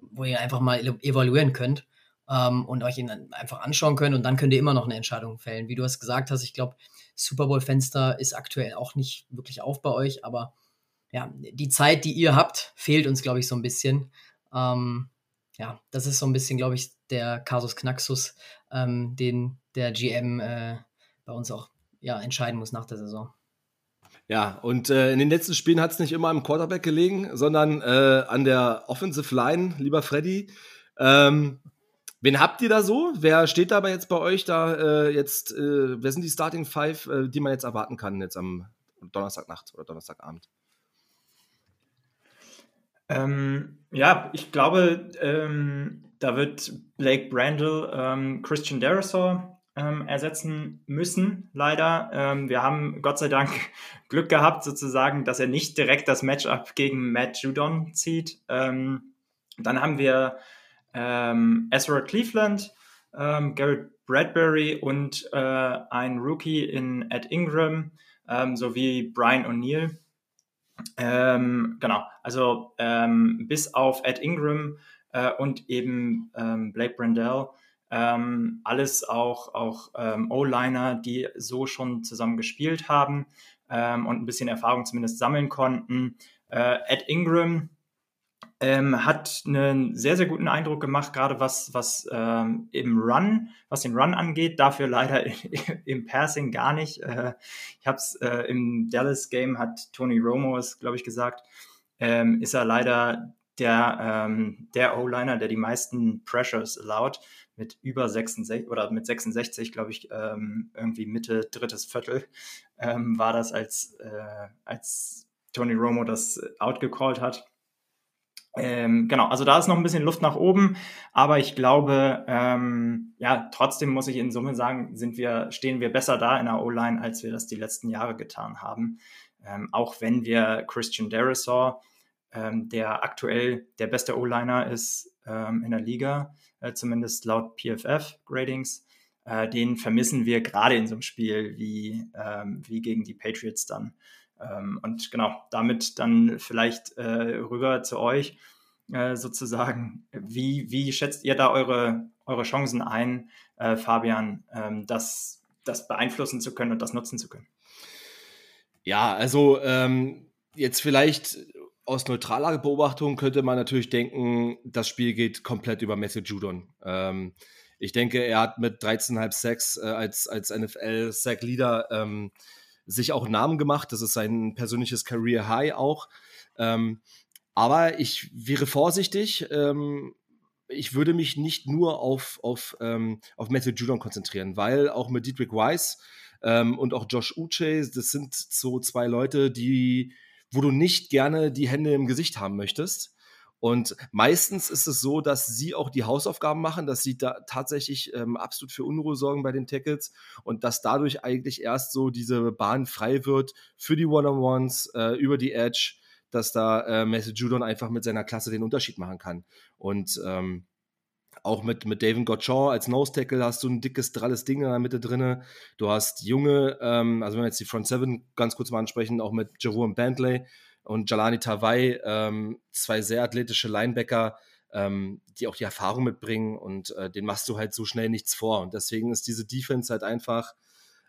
wo ihr einfach mal evaluieren könnt ähm, und euch ihn einfach anschauen könnt. Und dann könnt ihr immer noch eine Entscheidung fällen. Wie du es gesagt hast, ich glaube, Super Bowl-Fenster ist aktuell auch nicht wirklich auf bei euch, aber ja, die Zeit, die ihr habt, fehlt uns, glaube ich, so ein bisschen. Ähm, ja, das ist so ein bisschen, glaube ich, der Kasus Knaxus, ähm, den der GM äh, bei uns auch ja, entscheiden muss nach der Saison. Ja, und äh, in den letzten Spielen hat es nicht immer am Quarterback gelegen, sondern äh, an der Offensive Line, lieber Freddy. Ähm, Wen habt ihr da so? Wer steht dabei jetzt bei euch da äh, jetzt? Äh, wer sind die Starting Five, äh, die man jetzt erwarten kann jetzt am Donnerstagnacht oder Donnerstagabend? Ähm, ja, ich glaube, ähm, da wird Blake Brandle ähm, Christian Derisor ähm, ersetzen müssen, leider. Ähm, wir haben Gott sei Dank Glück gehabt, sozusagen, dass er nicht direkt das Matchup gegen Matt Judon zieht. Ähm, dann haben wir ähm, Ezra Cleveland, ähm, Garrett Bradbury und äh, ein Rookie in Ed Ingram ähm, sowie Brian O'Neill. Ähm, genau, also ähm, bis auf Ed Ingram äh, und eben ähm, Blake Brandell, ähm, alles auch, auch O-Liner, die so schon zusammen gespielt haben und ein bisschen Erfahrung zumindest sammeln konnten. Äh, Ed Ingram ähm, hat einen sehr, sehr guten Eindruck gemacht, gerade was, was ähm, im Run, was den Run angeht. Dafür leider im Passing gar nicht. Äh, ich habe es äh, im Dallas-Game, hat Tony Romo es, glaube ich, gesagt, ähm, ist er leider der, ähm, der O-Liner, der die meisten Pressures allowed, mit über 66 oder mit 66, glaube ich, ähm, irgendwie Mitte, drittes Viertel, ähm, war das, als, äh, als Tony Romo das outgecallt hat. Ähm, genau, also da ist noch ein bisschen Luft nach oben, aber ich glaube, ähm, ja, trotzdem muss ich in Summe sagen, sind wir, stehen wir besser da in der O-Line, als wir das die letzten Jahre getan haben. Ähm, auch wenn wir Christian Derisor ähm, der aktuell der beste O-Liner ist ähm, in der Liga, äh, zumindest laut PFF-Gradings. Äh, den vermissen wir gerade in so einem Spiel wie, ähm, wie gegen die Patriots dann. Ähm, und genau, damit dann vielleicht äh, rüber zu euch äh, sozusagen. Wie, wie schätzt ihr da eure, eure Chancen ein, äh, Fabian, ähm, das, das beeinflussen zu können und das nutzen zu können? Ja, also ähm, jetzt vielleicht aus neutraler Beobachtung könnte man natürlich denken, das Spiel geht komplett über Matthew Judon. Ähm, ich denke, er hat mit 13,5 Sacks äh, als, als NFL-Sack-Leader ähm, sich auch Namen gemacht. Das ist sein persönliches Career High auch. Ähm, aber ich wäre vorsichtig. Ähm, ich würde mich nicht nur auf, auf, ähm, auf Matthew Judon konzentrieren, weil auch mit Dietrich Weiss ähm, und auch Josh Uche, das sind so zwei Leute, die, wo du nicht gerne die Hände im Gesicht haben möchtest. Und meistens ist es so, dass sie auch die Hausaufgaben machen, dass sie da tatsächlich ähm, absolut für Unruhe sorgen bei den Tackles und dass dadurch eigentlich erst so diese Bahn frei wird für die One-on-Ones äh, über die Edge, dass da äh, Messi Judon einfach mit seiner Klasse den Unterschied machen kann. Und ähm, auch mit, mit David Gottschall als Nose Tackle hast du ein dickes, dralles Ding in der Mitte drin. Du hast junge, ähm, also wenn wir jetzt die Front Seven ganz kurz mal ansprechen, auch mit Jerome Bentley und Jalani Tawai, ähm, zwei sehr athletische Linebacker, ähm, die auch die Erfahrung mitbringen und äh, den machst du halt so schnell nichts vor. Und deswegen ist diese Defense halt einfach,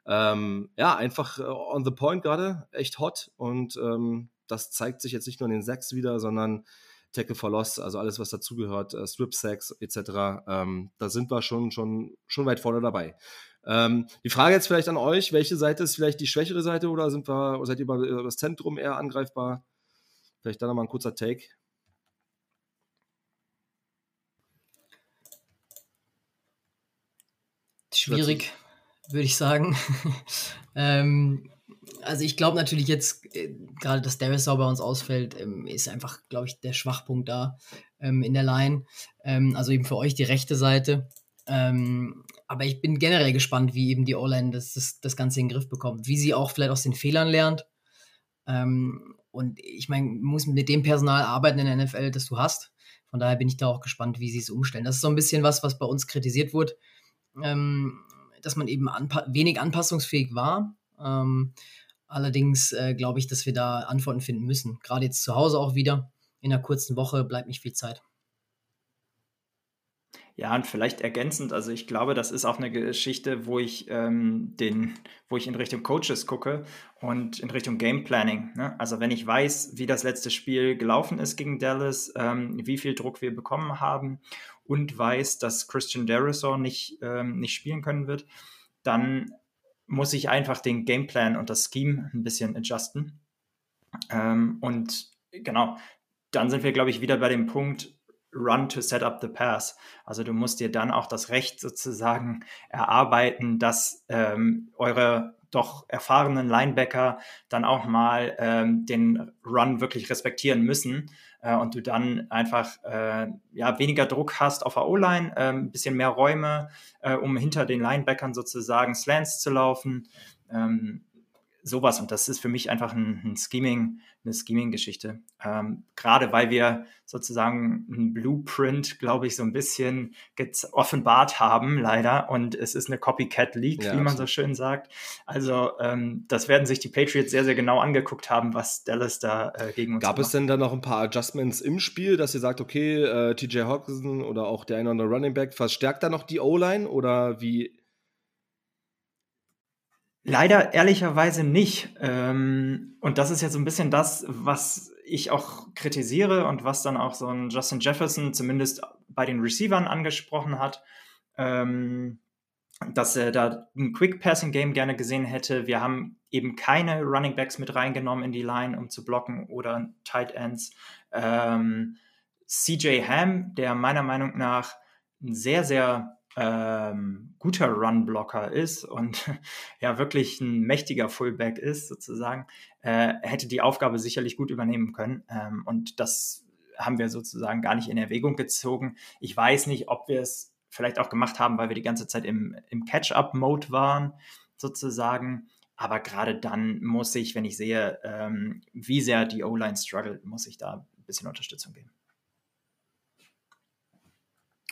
ähm, ja, einfach äh, on the point gerade, echt hot und ähm, das zeigt sich jetzt nicht nur in den Sacks wieder, sondern Tackle for Loss, also alles, was dazugehört, äh, Strip Sacks etc. Ähm, da sind wir schon, schon, schon weit vorne dabei. Ähm, die Frage jetzt vielleicht an euch, welche Seite ist vielleicht die schwächere Seite oder sind wir, seid ihr über das Zentrum eher angreifbar? Vielleicht da nochmal ein kurzer Take. Schwierig, würde ich sagen. ähm, also ich glaube natürlich jetzt, äh, gerade dass Darius bei uns ausfällt, ähm, ist einfach, glaube ich, der Schwachpunkt da ähm, in der Line. Ähm, also eben für euch die rechte Seite. Aber ich bin generell gespannt, wie eben die O-Line das, das, das Ganze in den Griff bekommt, wie sie auch vielleicht aus den Fehlern lernt. Ähm, und ich meine, muss mit dem Personal arbeiten in der NFL, das du hast. Von daher bin ich da auch gespannt, wie sie es umstellen. Das ist so ein bisschen was, was bei uns kritisiert wurde, ähm, dass man eben anpa wenig anpassungsfähig war. Ähm, allerdings äh, glaube ich, dass wir da Antworten finden müssen. Gerade jetzt zu Hause auch wieder. In einer kurzen Woche bleibt nicht viel Zeit. Ja, und vielleicht ergänzend, also ich glaube, das ist auch eine Geschichte, wo ich ähm, den, wo ich in Richtung Coaches gucke und in Richtung Game Planning. Ne? Also wenn ich weiß, wie das letzte Spiel gelaufen ist gegen Dallas, ähm, wie viel Druck wir bekommen haben und weiß, dass Christian Derisor nicht, ähm, nicht spielen können wird, dann muss ich einfach den Gameplan und das Scheme ein bisschen adjusten. Ähm, und genau, dann sind wir, glaube ich, wieder bei dem Punkt, Run to set up the pass. Also du musst dir dann auch das Recht sozusagen erarbeiten, dass ähm, eure doch erfahrenen Linebacker dann auch mal ähm, den Run wirklich respektieren müssen äh, und du dann einfach äh, ja, weniger Druck hast auf der O-Line, äh, ein bisschen mehr Räume, äh, um hinter den Linebackern sozusagen Slants zu laufen. Ähm, sowas. Und das ist für mich einfach ein, ein Scheming, eine Scheming-Geschichte. Ähm, Gerade weil wir sozusagen ein Blueprint, glaube ich, so ein bisschen offenbart haben, leider. Und es ist eine Copycat-League, ja, wie man so schön sagt. Also ähm, das werden sich die Patriots sehr, sehr genau angeguckt haben, was Dallas da äh, gegen uns Gab es denn da noch ein paar Adjustments im Spiel, dass ihr sagt, okay, äh, TJ Hawkinson oder auch der eine oder andere Running Back verstärkt da noch die O-Line oder wie Leider ehrlicherweise nicht. Ähm, und das ist jetzt so ein bisschen das, was ich auch kritisiere und was dann auch so ein Justin Jefferson zumindest bei den Receivern angesprochen hat, ähm, dass er da ein Quick Passing Game gerne gesehen hätte. Wir haben eben keine Running Backs mit reingenommen in die Line, um zu blocken oder Tight Ends. Ähm, CJ Ham, der meiner Meinung nach ein sehr, sehr ähm, guter Run-Blocker ist und ja wirklich ein mächtiger Fullback ist, sozusagen, äh, hätte die Aufgabe sicherlich gut übernehmen können. Ähm, und das haben wir sozusagen gar nicht in Erwägung gezogen. Ich weiß nicht, ob wir es vielleicht auch gemacht haben, weil wir die ganze Zeit im, im Catch-up-Mode waren, sozusagen. Aber gerade dann muss ich, wenn ich sehe, ähm, wie sehr die O-Line struggelt, muss ich da bisschen Unterstützung geben.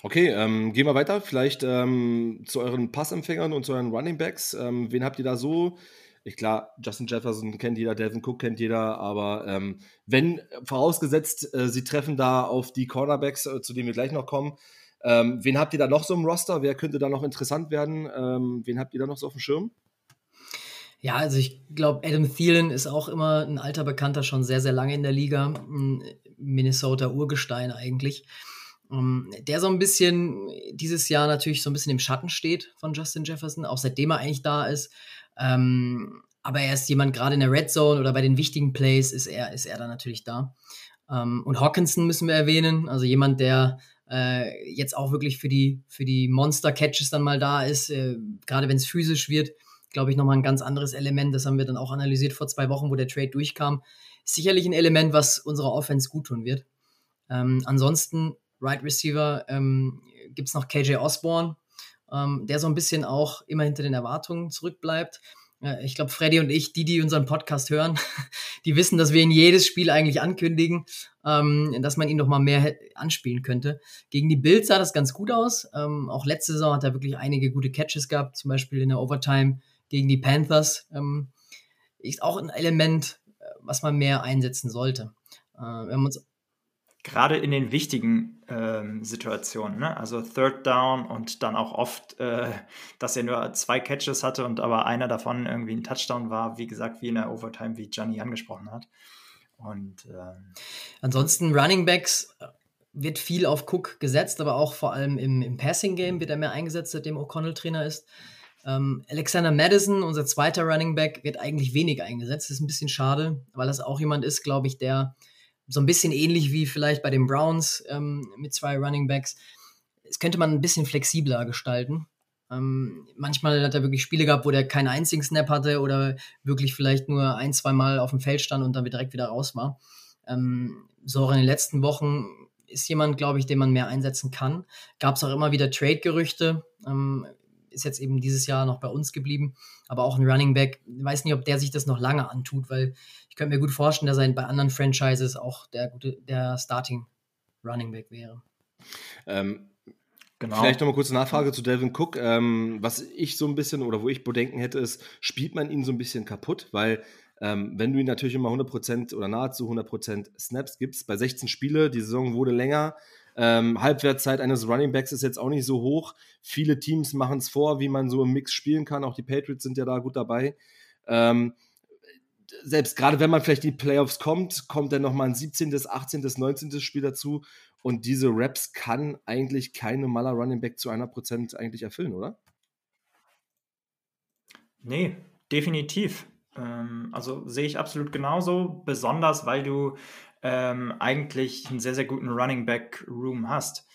Okay, ähm, gehen wir weiter. Vielleicht ähm, zu euren Passempfängern und zu euren Running Backs. Ähm, wen habt ihr da so? Ich klar, Justin Jefferson kennt jeder, Devin Cook kennt jeder, aber ähm, wenn vorausgesetzt, äh, sie treffen da auf die Cornerbacks, äh, zu denen wir gleich noch kommen, ähm, wen habt ihr da noch so im Roster? Wer könnte da noch interessant werden? Ähm, wen habt ihr da noch so auf dem Schirm? Ja, also ich glaube, Adam Thielen ist auch immer ein alter Bekannter, schon sehr, sehr lange in der Liga. Ein Minnesota Urgestein eigentlich. Um, ähm, der so ein bisschen dieses Jahr natürlich so ein bisschen im Schatten steht von Justin Jefferson, auch seitdem er eigentlich da ist. Ähm, aber er ist jemand, gerade in der Red Zone oder bei den wichtigen Plays ist er, ist er da natürlich da. Ähm, und Hawkinson müssen wir erwähnen, also jemand, der äh, jetzt auch wirklich für die, für die Monster-Catches dann mal da ist, äh, gerade wenn es physisch wird, glaube ich, nochmal ein ganz anderes Element. Das haben wir dann auch analysiert vor zwei Wochen, wo der Trade durchkam. sicherlich ein Element, was unserer Offense gut tun wird. Ansonsten, Right Receiver, ähm, gibt es noch KJ Osborne, ähm, der so ein bisschen auch immer hinter den Erwartungen zurückbleibt. Ich glaube, Freddy und ich, die, die unseren Podcast hören, die wissen, dass wir ihn jedes Spiel eigentlich ankündigen, ähm, dass man ihn noch mal mehr anspielen könnte. Gegen die Bills sah das ganz gut aus. Ähm, auch letzte Saison hat er wirklich einige gute Catches gehabt, zum Beispiel in der Overtime gegen die Panthers. Ähm, ist auch ein Element, äh, was man mehr einsetzen sollte. Äh, wir haben uns gerade in den wichtigen ähm, Situationen, ne? also Third Down und dann auch oft, äh, dass er nur zwei Catches hatte und aber einer davon irgendwie ein Touchdown war, wie gesagt, wie in der Overtime, wie Gianni angesprochen hat. Und ähm, ansonsten Running Backs äh, wird viel auf Cook gesetzt, aber auch vor allem im, im Passing Game wird er mehr eingesetzt, seitdem O'Connell Trainer ist. Ähm, Alexander Madison, unser zweiter Running Back, wird eigentlich wenig eingesetzt. Das ist ein bisschen schade, weil das auch jemand ist, glaube ich, der so ein bisschen ähnlich wie vielleicht bei den Browns ähm, mit zwei Running Backs. Das könnte man ein bisschen flexibler gestalten. Ähm, manchmal hat er wirklich Spiele gehabt, wo der keinen einzigen Snap hatte oder wirklich vielleicht nur ein, zwei Mal auf dem Feld stand und dann direkt wieder raus war. Ähm, so in den letzten Wochen ist jemand, glaube ich, den man mehr einsetzen kann. Gab es auch immer wieder Trade-Gerüchte. Ähm, ist jetzt eben dieses Jahr noch bei uns geblieben, aber auch ein Running Back. Ich weiß nicht, ob der sich das noch lange antut, weil ich könnte mir gut vorstellen, dass er bei anderen Franchises auch der gute, der Starting Running Back wäre. Ähm, Genau. Vielleicht nochmal kurze Nachfrage zu Delvin Cook. Ähm, was ich so ein bisschen oder wo ich Bedenken hätte, ist, spielt man ihn so ein bisschen kaputt? Weil, ähm, wenn du ihn natürlich immer 100% oder nahezu 100% Snaps gibst, bei 16 Spiele, die Saison wurde länger, ähm, Halbwertszeit eines Running Backs ist jetzt auch nicht so hoch. Viele Teams machen es vor, wie man so im Mix spielen kann. Auch die Patriots sind ja da gut dabei. Ähm, selbst gerade wenn man vielleicht in die Playoffs kommt, kommt dann nochmal ein 17., 18., 19. Spiel dazu. Und diese Raps kann eigentlich keine Maler Running Back zu 100% eigentlich erfüllen, oder? Nee, definitiv. Ähm, also sehe ich absolut genauso, besonders weil du ähm, eigentlich einen sehr, sehr guten Running Back Room hast.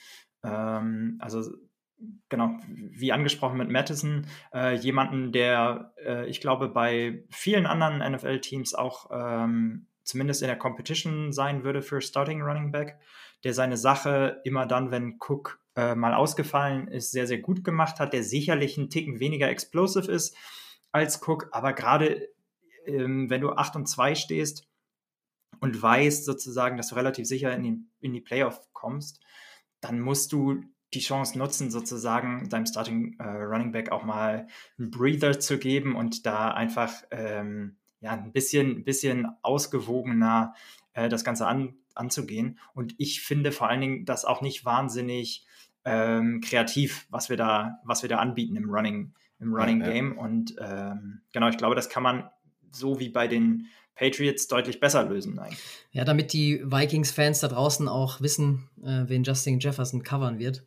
Ähm, also genau, wie angesprochen mit Madison, äh, jemanden, der äh, ich glaube bei vielen anderen NFL-Teams auch ähm, zumindest in der Competition sein würde für Starting Running Back, der seine Sache immer dann, wenn Cook äh, mal ausgefallen ist, sehr, sehr gut gemacht hat, der sicherlich einen Ticken weniger explosive ist als Cook, aber gerade ähm, wenn du 8 und 2 stehst, und weißt sozusagen, dass du relativ sicher in die, in die Playoff kommst, dann musst du die Chance nutzen, sozusagen deinem Starting äh, Running Back auch mal einen Breather zu geben und da einfach ähm, ja, ein bisschen, bisschen ausgewogener äh, das Ganze an, anzugehen. Und ich finde vor allen Dingen das auch nicht wahnsinnig ähm, kreativ, was wir da, was wir da anbieten im Running, im Running ja, Game. Ja. Und ähm, genau, ich glaube, das kann man so wie bei den Patriots deutlich besser lösen eigentlich. Ja, damit die Vikings-Fans da draußen auch wissen, äh, wen Justin Jefferson covern wird.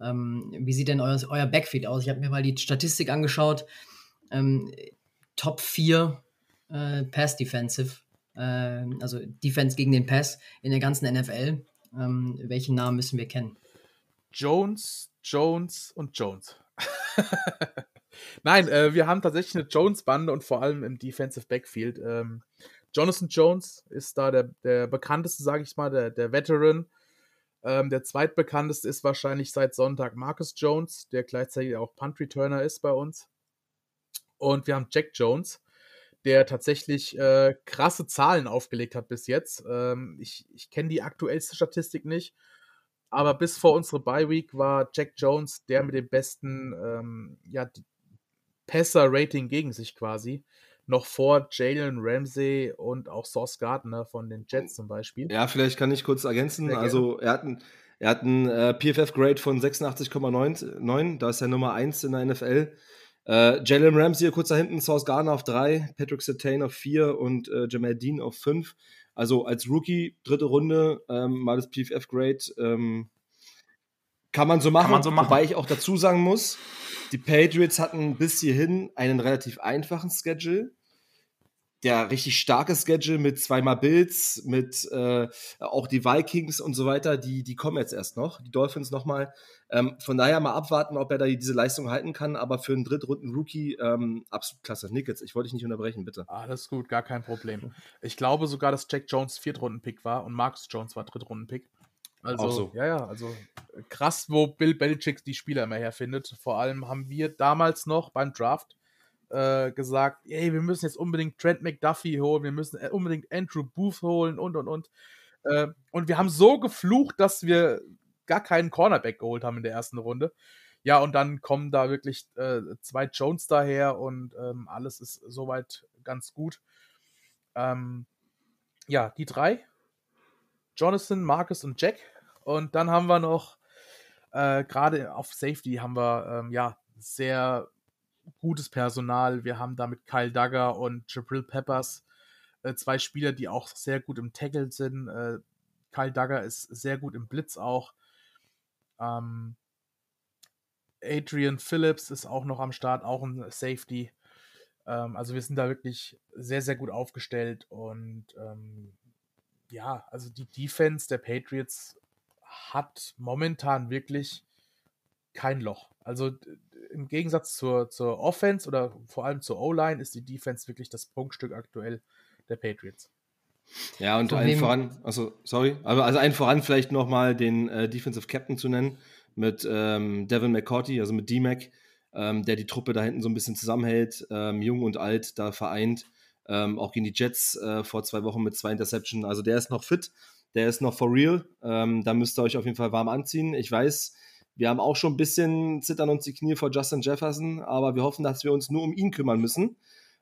Ähm, wie sieht denn euer, euer Backfield aus? Ich habe mir mal die Statistik angeschaut. Ähm, Top 4 äh, Pass Defensive, äh, also Defense gegen den Pass in der ganzen NFL. Ähm, welchen Namen müssen wir kennen? Jones, Jones und Jones. Nein, äh, wir haben tatsächlich eine Jones-Bande und vor allem im Defensive Backfield. Ähm, Jonathan Jones ist da der, der bekannteste, sage ich mal, der, der Veteran. Ähm, der zweitbekannteste ist wahrscheinlich seit Sonntag Marcus Jones, der gleichzeitig auch Punt Returner ist bei uns. Und wir haben Jack Jones, der tatsächlich äh, krasse Zahlen aufgelegt hat bis jetzt. Ähm, ich ich kenne die aktuellste Statistik nicht, aber bis vor unsere Bye Week war Jack Jones der mit dem besten ähm, ja, Passer-Rating gegen sich quasi. Noch vor Jalen Ramsey und auch Sauce Gardner von den Jets zum Beispiel. Ja, vielleicht kann ich kurz ergänzen. Also er hat einen, er hat einen äh, PFF-Grade von 86,9. Da ist er Nummer 1 in der NFL. Äh, Jalen Ramsey kurz da hinten, Sauce Gardner auf 3, Patrick Sertain auf 4 und äh, Jamal Dean auf 5. Also als Rookie, dritte Runde, ähm, mal das PFF-Grade. Ähm, kann man so machen, man so machen. Wobei ich auch dazu sagen muss, die Patriots hatten bis hierhin einen relativ einfachen Schedule der richtig starke Schedule mit zweimal Bills, mit äh, auch die Vikings und so weiter, die, die kommen jetzt erst noch. Die Dolphins nochmal. Ähm, von daher mal abwarten, ob er da diese Leistung halten kann. Aber für einen Drittrunden-Rookie ähm, absolut klasse. Nickets, ich wollte dich nicht unterbrechen, bitte. Alles gut, gar kein Problem. Ich glaube sogar, dass Jack Jones Viertrunden-Pick war und Marcus Jones war Drittrunden-Pick. Also, so. ja, ja, also krass, wo Bill Belichick die Spieler immer herfindet. Vor allem haben wir damals noch beim Draft äh, gesagt, ey, wir müssen jetzt unbedingt Trent McDuffie holen, wir müssen äh, unbedingt Andrew Booth holen und und und. Äh, und wir haben so geflucht, dass wir gar keinen Cornerback geholt haben in der ersten Runde. Ja, und dann kommen da wirklich äh, zwei Jones daher und ähm, alles ist soweit ganz gut. Ähm, ja, die drei. Jonathan, Marcus und Jack. Und dann haben wir noch, äh, gerade auf Safety haben wir ähm, ja sehr gutes Personal. Wir haben da mit Kyle Duggar und Jabril Peppers äh, zwei Spieler, die auch sehr gut im Tackle sind. Äh, Kyle Duggar ist sehr gut im Blitz auch. Ähm, Adrian Phillips ist auch noch am Start, auch ein Safety. Ähm, also wir sind da wirklich sehr, sehr gut aufgestellt und ähm, ja, also die Defense der Patriots hat momentan wirklich kein Loch. Also im Gegensatz zur, zur Offense oder vor allem zur O-Line ist die Defense wirklich das Punktstück aktuell der Patriots. Ja, und allen voran, also sorry, aber also allen voran vielleicht nochmal den äh, Defensive Captain zu nennen mit ähm, Devin McCourty, also mit D-Mac, ähm, der die Truppe da hinten so ein bisschen zusammenhält, ähm, jung und alt da vereint, ähm, auch gegen die Jets äh, vor zwei Wochen mit zwei Interceptions, also der ist noch fit, der ist noch for real, ähm, da müsst ihr euch auf jeden Fall warm anziehen. Ich weiß, wir haben auch schon ein bisschen zittern uns die Knie vor Justin Jefferson, aber wir hoffen, dass wir uns nur um ihn kümmern müssen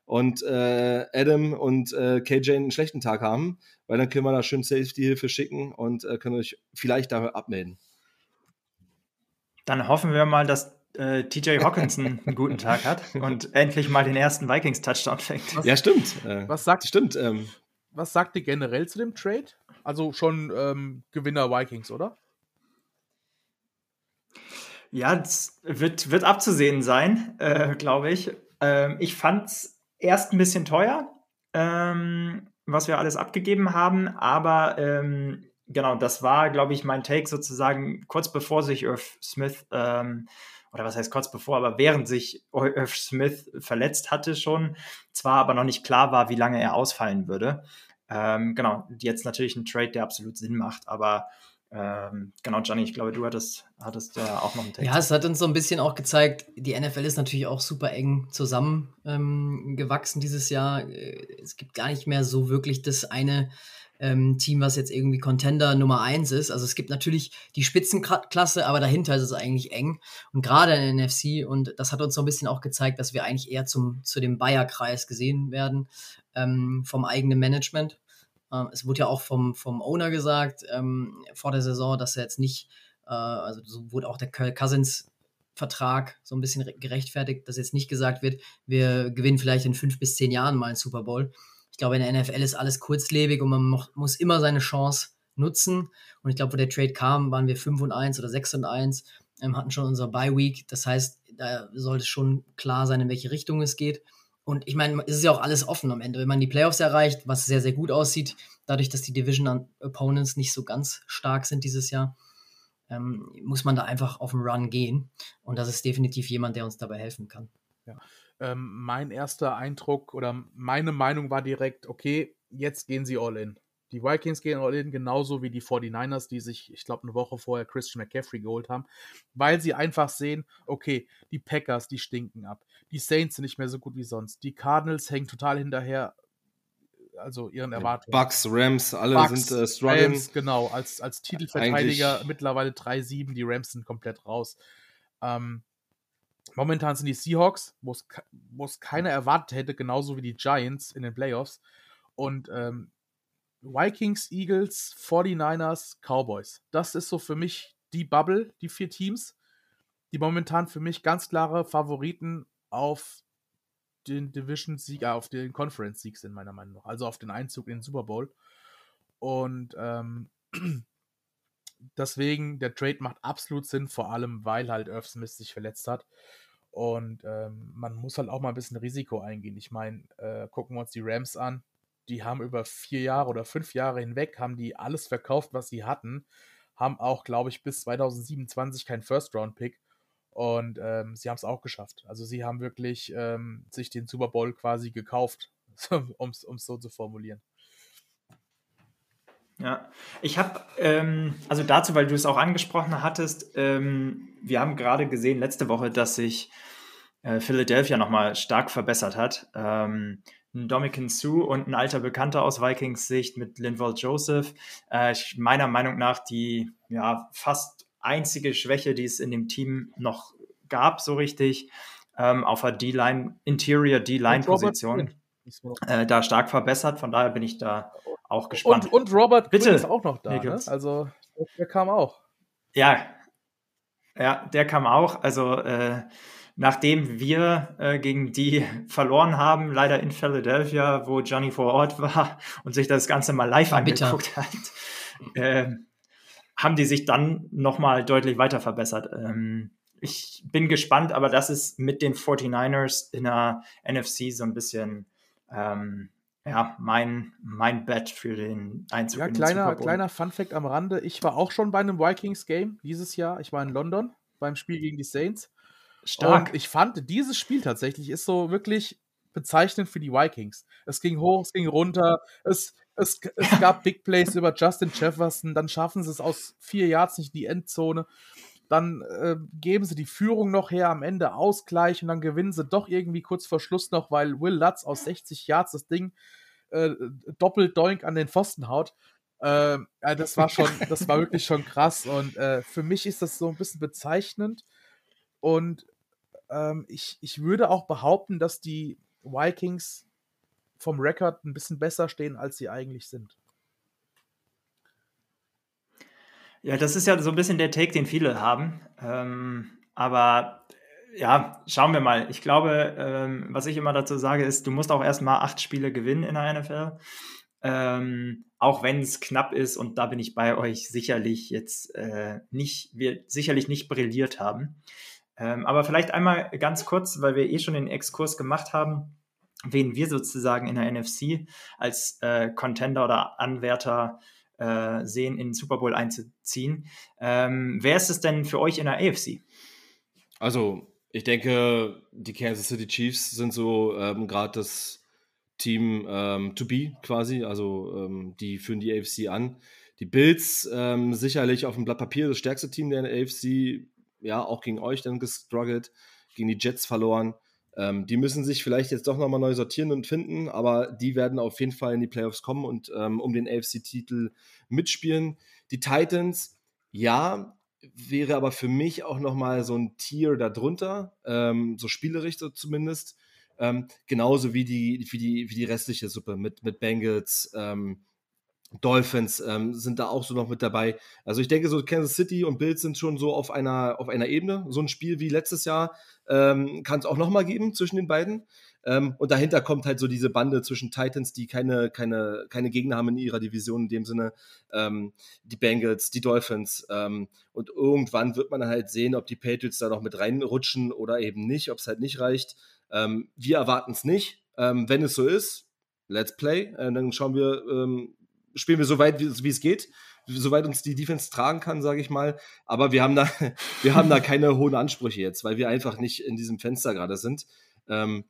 und äh, Adam und äh, KJ einen schlechten Tag haben, weil dann können wir da schön Safety-Hilfe schicken und äh, können euch vielleicht da abmelden. Dann hoffen wir mal, dass äh, TJ Hawkinson einen guten Tag hat und endlich mal den ersten Vikings-Touchdown fängt. ja, stimmt. Äh, was sagt, stimmt. Ähm, was sagt ihr generell zu dem Trade? Also schon ähm, Gewinner Vikings, oder? Ja, das wird, wird abzusehen sein, äh, glaube ich. Ähm, ich fand es erst ein bisschen teuer, ähm, was wir alles abgegeben haben, aber ähm, genau, das war, glaube ich, mein Take sozusagen kurz bevor sich Irv Smith, ähm, oder was heißt kurz bevor, aber während sich Irv Smith verletzt hatte schon, zwar aber noch nicht klar war, wie lange er ausfallen würde. Ähm, genau, jetzt natürlich ein Trade, der absolut Sinn macht, aber ähm, genau, Gianni, ich glaube, du hattest, hattest ja auch noch einen Text. Ja, es hat uns so ein bisschen auch gezeigt, die NFL ist natürlich auch super eng zusammengewachsen ähm, dieses Jahr. Äh, es gibt gar nicht mehr so wirklich das eine ähm, Team, was jetzt irgendwie Contender Nummer eins ist. Also es gibt natürlich die Spitzenklasse, aber dahinter ist es eigentlich eng. Und gerade in der NFC, und das hat uns so ein bisschen auch gezeigt, dass wir eigentlich eher zum, zu dem Bayer-Kreis gesehen werden ähm, vom eigenen Management. Ähm, es wurde ja auch vom, vom Owner gesagt ähm, vor der Saison, dass er jetzt nicht, äh, also so wurde auch der Cousins Vertrag so ein bisschen gerechtfertigt, dass jetzt nicht gesagt wird, wir gewinnen vielleicht in fünf bis zehn Jahren mal einen Super Bowl. Ich glaube, in der NFL ist alles kurzlebig und man muss immer seine Chance nutzen. Und ich glaube, wo der Trade kam, waren wir 5 und 1 oder 6 und 1, ähm, hatten schon unsere Bye Week. Das heißt, da sollte schon klar sein, in welche Richtung es geht. Und ich meine, es ist ja auch alles offen am Ende. Wenn man die Playoffs erreicht, was sehr, sehr gut aussieht, dadurch, dass die Division Opponents nicht so ganz stark sind dieses Jahr, ähm, muss man da einfach auf den Run gehen. Und das ist definitiv jemand, der uns dabei helfen kann. Ja. Ähm, mein erster Eindruck oder meine Meinung war direkt, okay, jetzt gehen sie all in. Die Vikings gehen all in, genauso wie die 49ers, die sich, ich glaube, eine Woche vorher Christian McCaffrey geholt haben, weil sie einfach sehen, okay, die Packers, die stinken ab. Die Saints sind nicht mehr so gut wie sonst. Die Cardinals hängen total hinterher, also ihren Erwartungen. Bucks, Rams, alle Bucks, sind äh, struggling. Rams, genau, als, als Titelverteidiger Eigentlich mittlerweile 3-7, die Rams sind komplett raus. Ähm, momentan sind die Seahawks, wo es keiner erwartet hätte, genauso wie die Giants in den Playoffs. Und ähm, Vikings, Eagles, 49ers, Cowboys. Das ist so für mich die Bubble, die vier Teams, die momentan für mich ganz klare Favoriten auf den Division-Sieg, äh, auf den Conference-Sieg sind, meiner Meinung nach. Also auf den Einzug in den Super Bowl. Und ähm, deswegen, der Trade macht absolut Sinn, vor allem weil halt Irv Smith sich verletzt hat. Und ähm, man muss halt auch mal ein bisschen Risiko eingehen. Ich meine, äh, gucken wir uns die Rams an die haben über vier Jahre oder fünf Jahre hinweg, haben die alles verkauft, was sie hatten, haben auch, glaube ich, bis 2027 keinen First-Round-Pick und ähm, sie haben es auch geschafft. Also sie haben wirklich ähm, sich den Super Bowl quasi gekauft, um es so zu formulieren. Ja, ich habe, ähm, also dazu, weil du es auch angesprochen hattest, ähm, wir haben gerade gesehen letzte Woche, dass sich äh, Philadelphia nochmal stark verbessert hat. Ähm, ein Dominican Sue und ein alter Bekannter aus Vikings Sicht mit Linval Joseph. Äh, meiner Meinung nach die ja, fast einzige Schwäche, die es in dem Team noch gab, so richtig, ähm, auf der D-Line, Interior D-Line-Position. Äh, da stark verbessert, von daher bin ich da auch gespannt. Und, und Robert Bitte. ist auch noch da, ne? also der kam auch. Ja, ja, der kam auch. Also äh, nachdem wir äh, gegen die verloren haben, leider in Philadelphia, wo Johnny vor Ort war und sich das Ganze mal live War angeguckt bitter. hat, äh, haben die sich dann nochmal deutlich weiter verbessert. Ähm, ich bin gespannt, aber das ist mit den 49ers in der NFC so ein bisschen ähm, ja, mein, mein Bet für den Einzug ja, kleiner, Super Bowl. kleiner Funfact am Rande. Ich war auch schon bei einem Vikings-Game dieses Jahr. Ich war in London beim Spiel gegen die Saints. Stark. Und ich fand, dieses Spiel tatsächlich ist so wirklich bezeichnend für die Vikings. Es ging hoch, es ging runter, es, es, es gab Big Plays über Justin Jefferson, dann schaffen sie es aus vier Yards nicht in die Endzone. Dann äh, geben sie die Führung noch her, am Ende Ausgleich und dann gewinnen sie doch irgendwie kurz vor Schluss noch, weil Will Lutz aus 60 Yards das Ding äh, doppelt doink an den Pfosten haut. Äh, das war schon, das war wirklich schon krass und äh, für mich ist das so ein bisschen bezeichnend und ähm, ich, ich würde auch behaupten, dass die Vikings vom Rekord ein bisschen besser stehen, als sie eigentlich sind. Ja, das ist ja so ein bisschen der Take, den viele haben. Ähm, aber ja, schauen wir mal. Ich glaube, ähm, was ich immer dazu sage, ist, du musst auch erstmal acht Spiele gewinnen in der NFL. Ähm, auch wenn es knapp ist und da bin ich bei euch sicherlich jetzt äh, nicht, wir sicherlich nicht brilliert haben. Ähm, aber vielleicht einmal ganz kurz, weil wir eh schon den Exkurs gemacht haben, wen wir sozusagen in der NFC als äh, Contender oder Anwärter äh, sehen, in den Super Bowl einzuziehen. Ähm, wer ist es denn für euch in der AFC? Also, ich denke, die Kansas City Chiefs sind so ähm, gerade das Team ähm, to be quasi. Also, ähm, die führen die AFC an. Die Bills ähm, sicherlich auf dem Blatt Papier das stärkste Team der AFC ja, auch gegen euch dann gestruggelt, gegen die Jets verloren. Ähm, die müssen sich vielleicht jetzt doch nochmal neu sortieren und finden, aber die werden auf jeden Fall in die Playoffs kommen und ähm, um den AFC-Titel mitspielen. Die Titans, ja, wäre aber für mich auch nochmal so ein Tier darunter, ähm, so spielerisch zumindest. Ähm, genauso wie die, wie, die, wie die restliche Suppe mit, mit Bengals, ähm, Dolphins ähm, sind da auch so noch mit dabei. Also ich denke, so Kansas City und Bills sind schon so auf einer, auf einer Ebene. So ein Spiel wie letztes Jahr ähm, kann es auch noch mal geben zwischen den beiden. Ähm, und dahinter kommt halt so diese Bande zwischen Titans, die keine, keine, keine Gegner haben in ihrer Division, in dem Sinne ähm, die Bengals, die Dolphins. Ähm, und irgendwann wird man halt sehen, ob die Patriots da noch mit reinrutschen oder eben nicht, ob es halt nicht reicht. Ähm, wir erwarten es nicht. wenn es so ist, let's play. Äh, dann schauen wir, spielen wir so weit, wie, es geht, soweit uns die Defense tragen kann, sage ich mal. Aber wir haben da, wir haben da keine hohen Ansprüche jetzt, weil wir einfach nicht in diesem Fenster gerade sind. Ähm,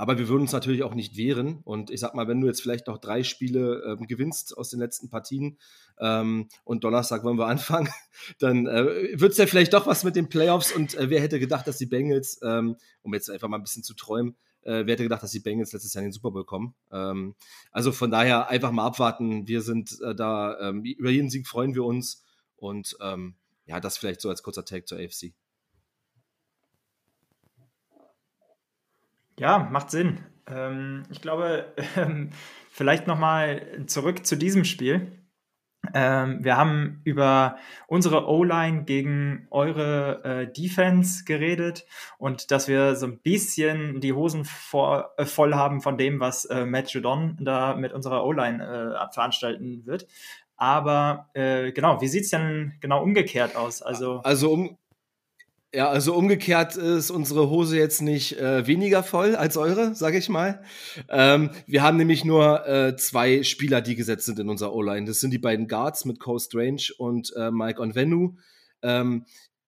aber wir würden uns natürlich auch nicht wehren. Und ich sag mal, wenn du jetzt vielleicht noch drei Spiele ähm, gewinnst aus den letzten Partien ähm, und Donnerstag wollen wir anfangen, dann äh, wird es ja vielleicht doch was mit den Playoffs. Und äh, wer hätte gedacht, dass die Bengals, ähm, um jetzt einfach mal ein bisschen zu träumen, äh, wer hätte gedacht, dass die Bengals letztes Jahr in den Super Bowl kommen? Ähm, also von daher einfach mal abwarten. Wir sind äh, da, ähm, über jeden Sieg freuen wir uns. Und ähm, ja, das vielleicht so als kurzer Take zur AFC. Ja, macht Sinn. Ähm, ich glaube, ähm, vielleicht nochmal zurück zu diesem Spiel. Ähm, wir haben über unsere O-Line gegen eure äh, Defense geredet und dass wir so ein bisschen die Hosen vor, äh, voll haben von dem, was äh, Matt Judon da mit unserer O-Line äh, veranstalten wird. Aber äh, genau, wie sieht es denn genau umgekehrt aus? Also, also um, ja, also umgekehrt ist unsere Hose jetzt nicht äh, weniger voll als eure, sage ich mal. Ähm, wir haben nämlich nur äh, zwei Spieler, die gesetzt sind in unserer O-Line. Das sind die beiden Guards mit Cole Strange und äh, Mike Onvenu. Ähm,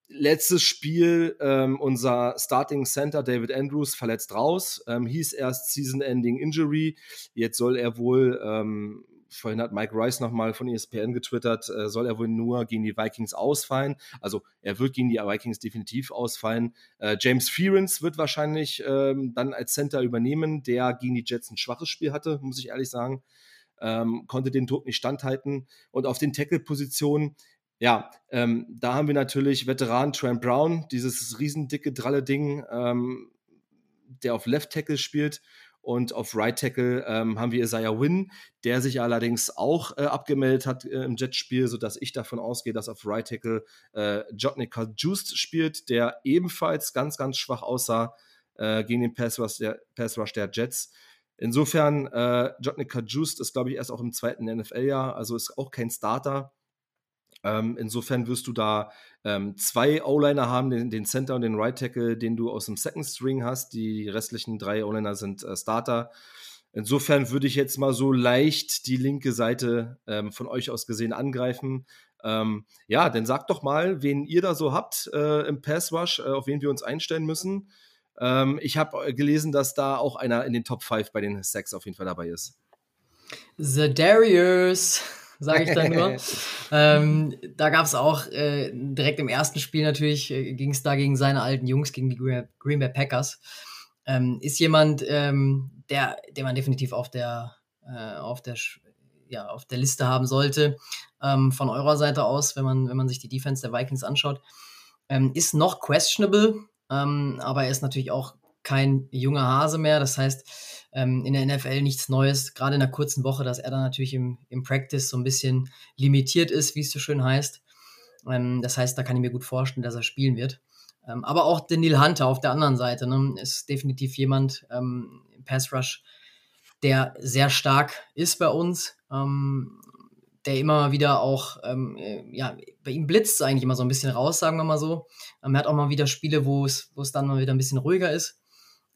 letztes Spiel ähm, unser Starting Center David Andrews verletzt raus, ähm, hieß erst Season-Ending Injury. Jetzt soll er wohl ähm, vorhin hat Mike Rice nochmal von ESPN getwittert, äh, soll er wohl nur gegen die Vikings ausfallen. Also er wird gegen die Vikings definitiv ausfallen. Äh, James Fearens wird wahrscheinlich ähm, dann als Center übernehmen, der gegen die Jets ein schwaches Spiel hatte, muss ich ehrlich sagen. Ähm, konnte den Druck nicht standhalten. Und auf den Tackle-Positionen, ja, ähm, da haben wir natürlich Veteran Trent Brown, dieses riesendicke, dralle Ding, ähm, der auf Left Tackle spielt. Und auf Right Tackle ähm, haben wir Isaiah Wynn, der sich allerdings auch äh, abgemeldet hat äh, im Jetspiel, sodass ich davon ausgehe, dass auf Right Tackle äh, Jotnica Juiced spielt, der ebenfalls ganz, ganz schwach aussah äh, gegen den Pass Rush der, Pass Rush der Jets. Insofern, äh, Jotnica Juiced ist, glaube ich, erst auch im zweiten NFL-Jahr, also ist auch kein Starter. Ähm, insofern wirst du da ähm, zwei O-Liner haben, den, den, Center und den Right Tackle, den du aus dem Second String hast. Die restlichen drei O-Liner sind äh, Starter. Insofern würde ich jetzt mal so leicht die linke Seite ähm, von euch aus gesehen angreifen. Ähm, ja, dann sagt doch mal, wen ihr da so habt äh, im Pass Rush, äh, auf wen wir uns einstellen müssen. Ähm, ich habe äh, gelesen, dass da auch einer in den Top 5 bei den Sacks auf jeden Fall dabei ist. The Darius sage ich dann nur. ähm, da gab es auch äh, direkt im ersten Spiel natürlich, äh, ging es da gegen seine alten Jungs, gegen die Green Bay Packers. Ähm, ist jemand, ähm, der, der man definitiv auf der, äh, auf der, ja, auf der Liste haben sollte, ähm, von eurer Seite aus, wenn man, wenn man sich die Defense der Vikings anschaut. Ähm, ist noch questionable, ähm, aber er ist natürlich auch kein junger Hase mehr. Das heißt, ähm, in der NFL nichts Neues, gerade in der kurzen Woche, dass er dann natürlich im, im Practice so ein bisschen limitiert ist, wie es so schön heißt. Ähm, das heißt, da kann ich mir gut vorstellen, dass er spielen wird. Ähm, aber auch Neil Hunter auf der anderen Seite ne, ist definitiv jemand ähm, im Pass Rush, der sehr stark ist bei uns. Ähm, der immer wieder auch, ähm, äh, ja, bei ihm blitzt es eigentlich immer so ein bisschen raus, sagen wir mal so. er hat auch mal wieder Spiele, wo es dann mal wieder ein bisschen ruhiger ist.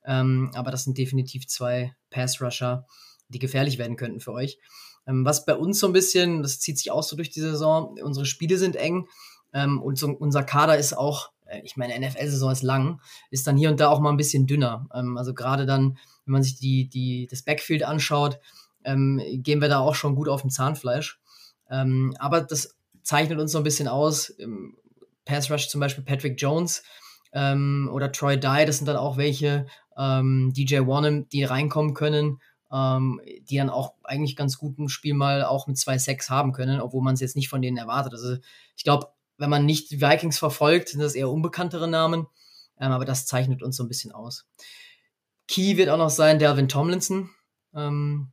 Ähm, aber das sind definitiv zwei Pass-Rusher, die gefährlich werden könnten für euch. Ähm, was bei uns so ein bisschen, das zieht sich auch so durch die Saison, unsere Spiele sind eng ähm, und so, unser Kader ist auch, äh, ich meine, NFL-Saison ist lang, ist dann hier und da auch mal ein bisschen dünner. Ähm, also gerade dann, wenn man sich die, die, das Backfield anschaut, ähm, gehen wir da auch schon gut auf dem Zahnfleisch. Ähm, aber das zeichnet uns so ein bisschen aus. Pass Rush zum Beispiel Patrick Jones, ähm, oder Troy Dye, das sind dann auch welche, ähm, DJ Warnham, die reinkommen können, ähm, die dann auch eigentlich ganz guten Spiel mal auch mit zwei Sex haben können, obwohl man es jetzt nicht von denen erwartet. Also ich glaube, wenn man nicht die Vikings verfolgt, sind das eher unbekanntere Namen, ähm, aber das zeichnet uns so ein bisschen aus. Key wird auch noch sein Delvin Tomlinson, ähm,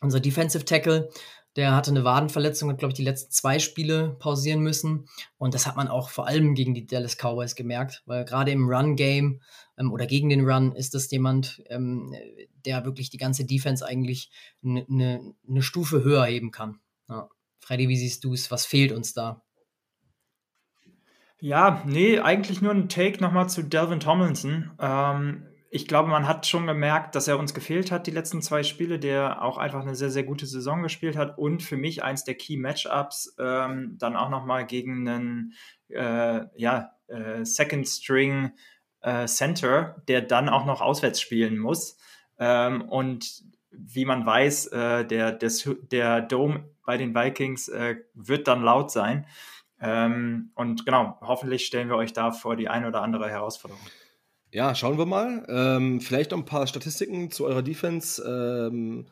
unser Defensive Tackle. Der hatte eine Wadenverletzung, hat, glaube ich, die letzten zwei Spiele pausieren müssen. Und das hat man auch vor allem gegen die Dallas Cowboys gemerkt, weil gerade im Run-Game ähm, oder gegen den Run ist das jemand, ähm, der wirklich die ganze Defense eigentlich eine ne, ne Stufe höher heben kann. Ja. Freddy, wie siehst du es? Was fehlt uns da? Ja, nee, eigentlich nur ein Take nochmal zu Delvin Tomlinson. Ähm, ich glaube, man hat schon gemerkt, dass er uns gefehlt hat, die letzten zwei Spiele, der auch einfach eine sehr, sehr gute Saison gespielt hat und für mich eins der Key Matchups ähm, dann auch nochmal gegen einen äh, ja, äh, Second String äh, Center, der dann auch noch auswärts spielen muss. Ähm, und wie man weiß, äh, der, des, der Dome bei den Vikings äh, wird dann laut sein. Ähm, und genau, hoffentlich stellen wir euch da vor die eine oder andere Herausforderung. Ja, schauen wir mal. Ähm, vielleicht noch ein paar Statistiken zu eurer Defense. Ähm,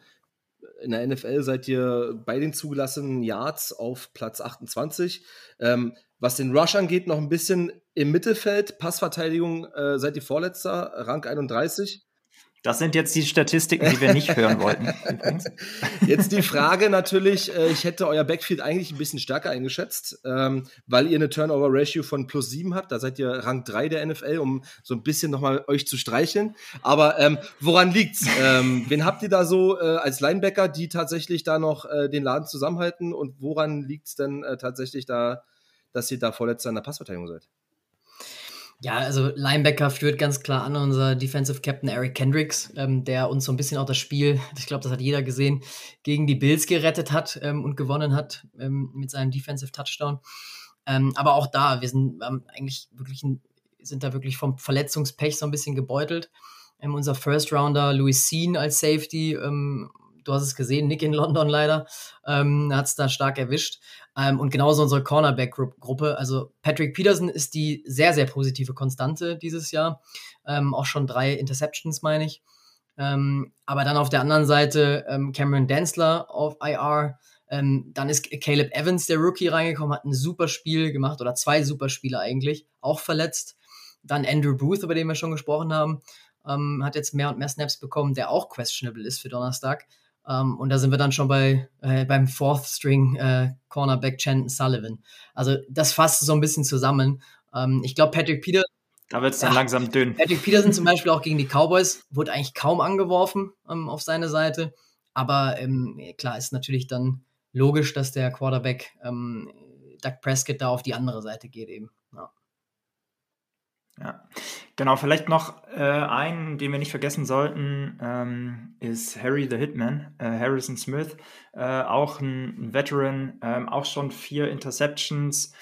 in der NFL seid ihr bei den zugelassenen Yards auf Platz 28. Ähm, was den Rush angeht, noch ein bisschen im Mittelfeld. Passverteidigung äh, seid ihr Vorletzter, Rang 31. Das sind jetzt die Statistiken, die wir nicht hören wollten. Jetzt die Frage natürlich, äh, ich hätte euer Backfield eigentlich ein bisschen stärker eingeschätzt, ähm, weil ihr eine Turnover-Ratio von plus 7 habt. Da seid ihr Rang 3 der NFL, um so ein bisschen nochmal euch zu streicheln. Aber ähm, woran liegt's? Ähm, wen habt ihr da so äh, als Linebacker, die tatsächlich da noch äh, den Laden zusammenhalten? Und woran liegt's denn äh, tatsächlich da, dass ihr da vorletzter in der Passverteidigung seid? Ja, also Linebacker führt ganz klar an unser Defensive Captain Eric Kendricks, ähm, der uns so ein bisschen auch das Spiel, ich glaube, das hat jeder gesehen, gegen die Bills gerettet hat ähm, und gewonnen hat ähm, mit seinem Defensive Touchdown. Ähm, aber auch da, wir sind ähm, eigentlich wirklich, ein, sind da wirklich vom Verletzungspech so ein bisschen gebeutelt. Ähm, unser First Rounder Louis Sean als Safety du hast es gesehen, Nick in London leider, ähm, hat es da stark erwischt. Ähm, und genauso unsere Cornerback-Gruppe. Also Patrick Peterson ist die sehr, sehr positive Konstante dieses Jahr. Ähm, auch schon drei Interceptions, meine ich. Ähm, aber dann auf der anderen Seite ähm, Cameron Densler auf IR. Ähm, dann ist Caleb Evans, der Rookie, reingekommen, hat ein super Spiel gemacht oder zwei super Spiele eigentlich, auch verletzt. Dann Andrew Booth, über den wir schon gesprochen haben, ähm, hat jetzt mehr und mehr Snaps bekommen, der auch questionable ist für Donnerstag. Um, ähm, und da sind wir dann schon bei, äh, beim Fourth String äh, Cornerback Chanton Sullivan. Also das fasst so ein bisschen zusammen. Um, ähm, ich glaube, Patrick Peterson. Da wird es dann ja, langsam dünn. Patrick Peterson zum Beispiel auch gegen die Cowboys wurde eigentlich kaum angeworfen ähm, auf seine Seite. Aber ähm, klar ist natürlich dann logisch, dass der Quarterback ähm, Doug Prescott da auf die andere Seite geht eben. Ja. Genau. Vielleicht noch äh, einen, den wir nicht vergessen sollten, ähm, ist Harry the Hitman, äh, Harrison Smith, äh, auch ein, ein Veteran, ähm, auch schon vier Interceptions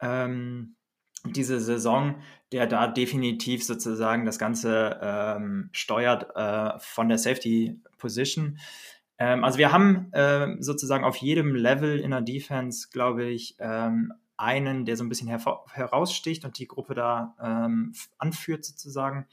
ähm, diese Saison, der da definitiv sozusagen das Ganze ähm, steuert äh, von der Safety Position. Ähm, also wir haben äh, sozusagen auf jedem Level in der Defense, glaube ich, ähm, einen, der so ein bisschen heraussticht und die Gruppe da ähm, anführt sozusagen.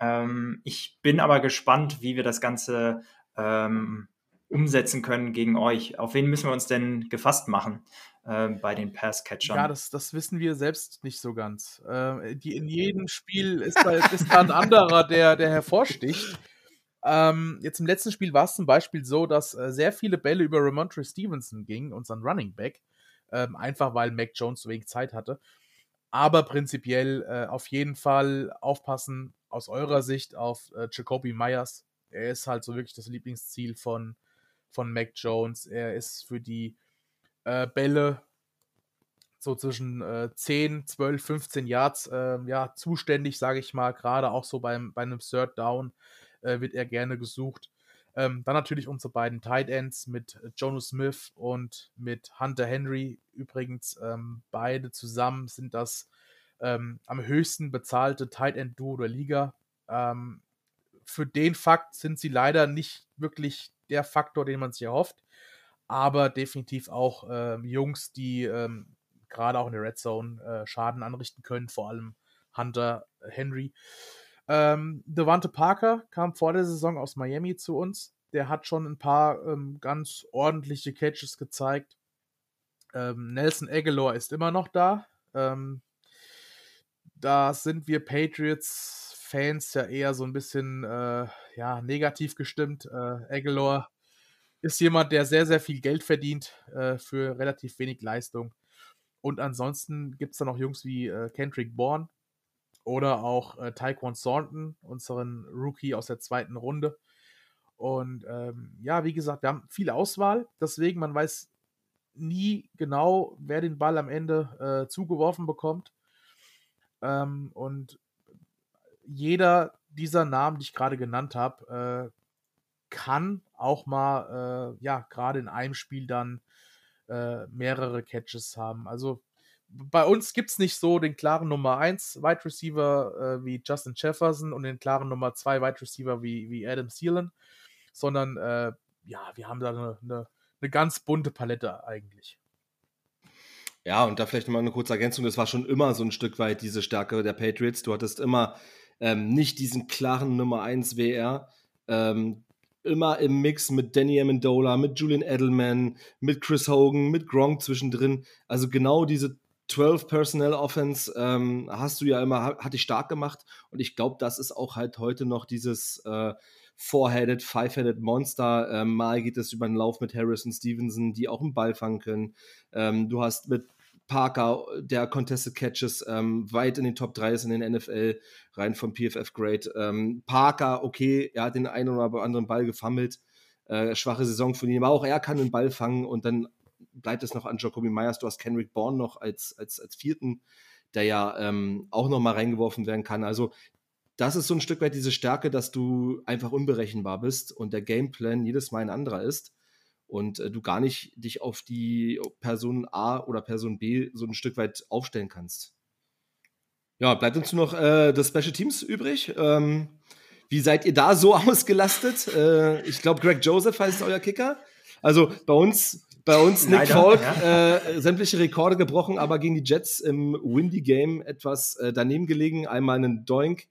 Ähm, ich bin aber gespannt, wie wir das Ganze ähm, umsetzen können gegen euch. Auf wen müssen wir uns denn gefasst machen äh, bei den Passcatchern? Ja, das, das wissen wir selbst nicht so ganz. Äh, die, in jedem Spiel ist da, ist da ein anderer, der, der hervorsticht. Ähm, jetzt im letzten Spiel war es zum Beispiel so, dass äh, sehr viele Bälle über Ramontre Stevenson gingen, unseren Running Back ähm, einfach weil Mac Jones so wenig Zeit hatte. Aber prinzipiell äh, auf jeden Fall aufpassen aus eurer Sicht auf äh, Jacoby Myers. Er ist halt so wirklich das Lieblingsziel von, von Mac Jones. Er ist für die äh, Bälle so zwischen äh, 10, 12, 15 Yards äh, ja, zuständig, sage ich mal. Gerade auch so beim, bei einem Third Down äh, wird er gerne gesucht. Ähm, dann natürlich unsere beiden Tight Ends mit Jono Smith und mit Hunter Henry. Übrigens, ähm, beide zusammen sind das ähm, am höchsten bezahlte Tight End Duo der Liga. Ähm, für den Fakt sind sie leider nicht wirklich der Faktor, den man sich erhofft, aber definitiv auch ähm, Jungs, die ähm, gerade auch in der Red Zone äh, Schaden anrichten können, vor allem Hunter Henry. Ähm, Devante Parker kam vor der Saison aus Miami zu uns. Der hat schon ein paar ähm, ganz ordentliche Catches gezeigt. Ähm, Nelson Aguilar ist immer noch da. Ähm, da sind wir Patriots-Fans ja eher so ein bisschen äh, ja, negativ gestimmt. Äh, Aguilar ist jemand, der sehr, sehr viel Geld verdient äh, für relativ wenig Leistung. Und ansonsten gibt es da noch Jungs wie äh, Kendrick Bourne, oder auch äh, Taekwon Thornton, unseren Rookie aus der zweiten Runde. Und ähm, ja, wie gesagt, wir haben viel Auswahl, deswegen man weiß nie genau, wer den Ball am Ende äh, zugeworfen bekommt. Ähm, und jeder dieser Namen, die ich gerade genannt habe, äh, kann auch mal, äh, ja, gerade in einem Spiel dann äh, mehrere Catches haben. Also bei uns gibt es nicht so den klaren Nummer 1 Wide Receiver äh, wie Justin Jefferson und den klaren Nummer 2 Wide Receiver wie, wie Adam Thielen, sondern äh, ja, wir haben da eine, eine, eine ganz bunte Palette eigentlich. Ja, und da vielleicht nochmal eine kurze Ergänzung. Das war schon immer so ein Stück weit diese Stärke der Patriots. Du hattest immer ähm, nicht diesen klaren Nummer 1 WR. Ähm, immer im Mix mit Danny Amendola, mit Julian Edelman, mit Chris Hogan, mit Gronk zwischendrin. Also genau diese 12 Personnel Offense ähm, hast du ja immer, hat dich stark gemacht. Und ich glaube, das ist auch halt heute noch dieses äh, Four-Headed, Five-Headed Monster. Ähm, mal geht es über den Lauf mit Harrison Stevenson, die auch einen Ball fangen können. Ähm, du hast mit Parker, der Contested Catches ähm, weit in den Top 3 ist in den NFL, rein vom PFF Grade. Ähm, Parker, okay, er hat den einen oder anderen Ball gefammelt. Äh, schwache Saison von ihm, aber auch er kann den Ball fangen und dann bleibt es noch an Jacoby Myers. Du hast Kendrick Bourne noch als, als, als vierten, der ja ähm, auch noch mal reingeworfen werden kann. Also das ist so ein Stück weit diese Stärke, dass du einfach unberechenbar bist und der Gameplan jedes Mal ein anderer ist und äh, du gar nicht dich auf die Person A oder Person B so ein Stück weit aufstellen kannst. Ja, bleibt uns nur noch äh, das Special Teams übrig. Ähm, wie seid ihr da so ausgelastet? Äh, ich glaube, Greg Joseph heißt euer Kicker. Also bei uns, bei uns Nick Leider, Falk, ja. äh, sämtliche Rekorde gebrochen, aber gegen die Jets im Windy Game etwas äh, daneben gelegen. Einmal einen Doink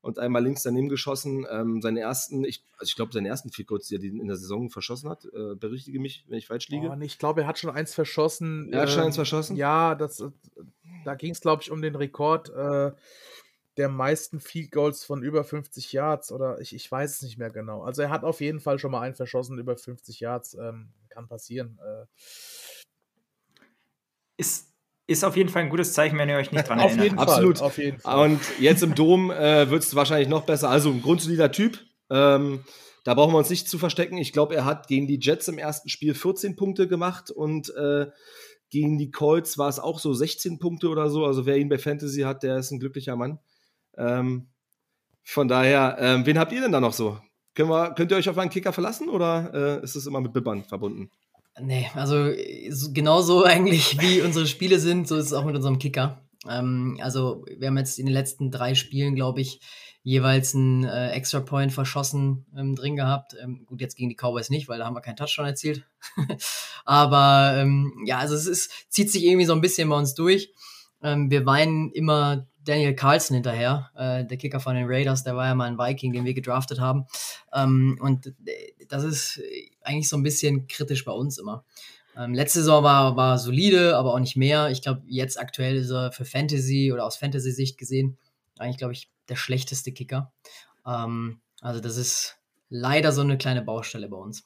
und einmal links daneben geschossen. Ähm, seinen ersten, ich, also ich glaube, seinen ersten Field Goals, die er in der Saison verschossen hat. Äh, berichtige mich, wenn ich falsch liege. Oh, ich glaube, er hat schon eins verschossen. Er hat schon eins ähm, verschossen? Ja, das, äh, da ging es, glaube ich, um den Rekord äh, der meisten Field Goals von über 50 Yards oder ich, ich weiß es nicht mehr genau. Also er hat auf jeden Fall schon mal einen verschossen über 50 Yards. Ähm, kann passieren. Äh. Ist ist auf jeden Fall ein gutes Zeichen, wenn ihr euch nicht dran erinnert. Auf jeden Absolut. Fall, auf jeden Fall. Und jetzt im Dom äh, wird es wahrscheinlich noch besser. Also ein grundsolider Typ. Ähm, da brauchen wir uns nicht zu verstecken. Ich glaube, er hat gegen die Jets im ersten Spiel 14 Punkte gemacht und äh, gegen die Colts war es auch so 16 Punkte oder so. Also wer ihn bei Fantasy hat, der ist ein glücklicher Mann. Ähm, von daher, ähm, wen habt ihr denn da noch so? Wir, könnt ihr euch auf einen Kicker verlassen oder äh, ist es immer mit Bibbern verbunden? Nee, also genauso eigentlich wie unsere Spiele sind, so ist es auch mit unserem Kicker. Ähm, also wir haben jetzt in den letzten drei Spielen, glaube ich, jeweils einen äh, Extra Point verschossen ähm, drin gehabt. Ähm, gut, jetzt gegen die Cowboys nicht, weil da haben wir keinen Touchdown erzielt. Aber ähm, ja, also es ist, zieht sich irgendwie so ein bisschen bei uns durch. Ähm, wir weinen immer Daniel Carlson hinterher, äh, der Kicker von den Raiders, der war ja mal ein Viking, den wir gedraftet haben. Ähm, und äh, das ist eigentlich so ein bisschen kritisch bei uns immer. Ähm, letzte Saison war, war solide, aber auch nicht mehr. Ich glaube, jetzt aktuell ist er für Fantasy oder aus Fantasy-Sicht gesehen eigentlich, glaube ich, der schlechteste Kicker. Ähm, also das ist leider so eine kleine Baustelle bei uns.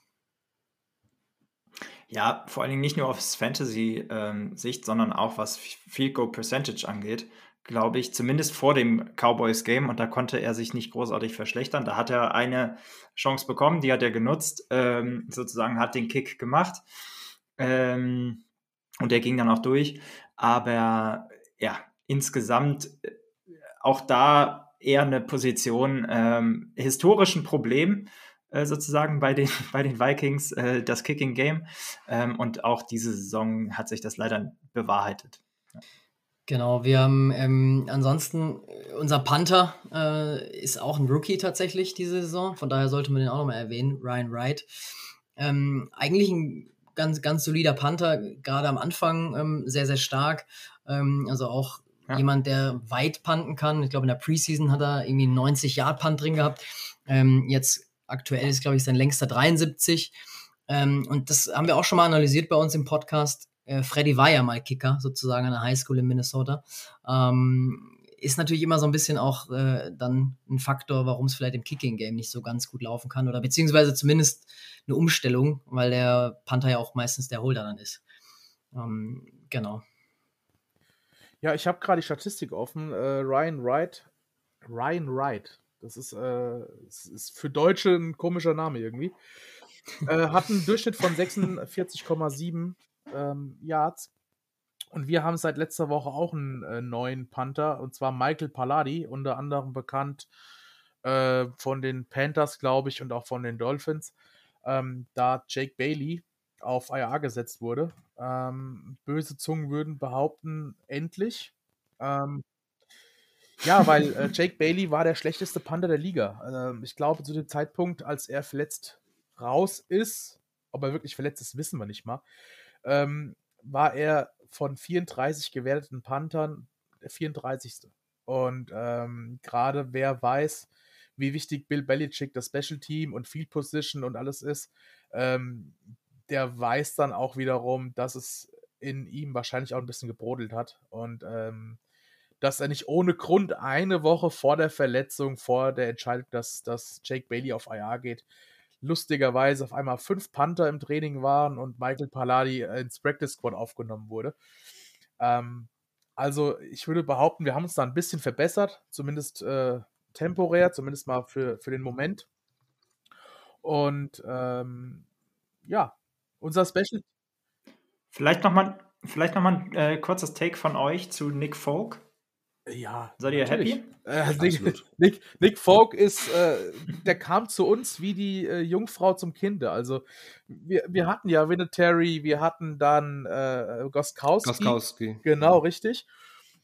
Ja, vor allen Dingen nicht nur aus Fantasy-Sicht, ähm, sondern auch was Field Goal Percentage angeht glaube ich, zumindest vor dem Cowboys-Game und da konnte er sich nicht großartig verschlechtern. Da hat er eine Chance bekommen, die hat er genutzt, ähm, sozusagen hat den Kick gemacht ähm, und der ging dann auch durch. Aber ja, insgesamt äh, auch da eher eine Position, ähm, historischen Problem äh, sozusagen bei den, bei den Vikings, äh, das Kicking Game. Ähm, und auch diese Saison hat sich das leider bewahrheitet. Ja. Genau, wir haben ähm, ansonsten, äh, unser Panther äh, ist auch ein Rookie tatsächlich diese Saison, von daher sollte man den auch nochmal erwähnen, Ryan Wright. Ähm, eigentlich ein ganz, ganz solider Panther, gerade am Anfang ähm, sehr, sehr stark. Ähm, also auch ja. jemand, der weit panten kann. Ich glaube, in der Preseason hat er irgendwie einen 90-Yard-Punt drin gehabt. Ähm, jetzt aktuell ist, glaube ich, sein längster 73. Ähm, und das haben wir auch schon mal analysiert bei uns im Podcast äh, Freddy war ja mal Kicker, sozusagen an der Highschool in Minnesota. Ähm, ist natürlich immer so ein bisschen auch äh, dann ein Faktor, warum es vielleicht im Kicking-Game nicht so ganz gut laufen kann oder beziehungsweise zumindest eine Umstellung, weil der Panther ja auch meistens der Holder dann ist. Ähm, genau. Ja, ich habe gerade die Statistik offen. Äh, Ryan Wright, Ryan Wright, das ist, äh, das ist für Deutsche ein komischer Name irgendwie. äh, hat einen Durchschnitt von 46,7 ähm, Yards. Und wir haben seit letzter Woche auch einen äh, neuen Panther, und zwar Michael Palladi, unter anderem bekannt äh, von den Panthers, glaube ich, und auch von den Dolphins. Ähm, da Jake Bailey auf IR gesetzt wurde. Ähm, böse Zungen würden behaupten, endlich. Ähm, ja, weil äh, Jake Bailey war der schlechteste Panther der Liga. Ähm, ich glaube, zu dem Zeitpunkt, als er verletzt raus ist, ob er wirklich verletzt ist, wissen wir nicht mal, ähm, war er von 34 gewerteten Panthern der 34. Und ähm, gerade wer weiß, wie wichtig Bill Belichick das Special Team und Field Position und alles ist, ähm, der weiß dann auch wiederum, dass es in ihm wahrscheinlich auch ein bisschen gebrodelt hat und ähm, dass er nicht ohne Grund eine Woche vor der Verletzung, vor der Entscheidung, dass, dass Jake Bailey auf IR geht, lustigerweise auf einmal fünf Panther im Training waren und Michael Palladi ins Practice Squad aufgenommen wurde. Ähm, also ich würde behaupten, wir haben uns da ein bisschen verbessert, zumindest äh, temporär, zumindest mal für, für den Moment. Und ähm, ja, unser Special. Vielleicht nochmal noch ein äh, kurzes Take von euch zu Nick Folk. Ja. Seid ihr natürlich. happy? Äh, Nick, Nick, Nick Folk ist, äh, der kam zu uns wie die äh, Jungfrau zum Kinde. Also wir, wir hatten ja Vinatieri, wir hatten dann äh, Goskowski. Goskowski. Genau, richtig.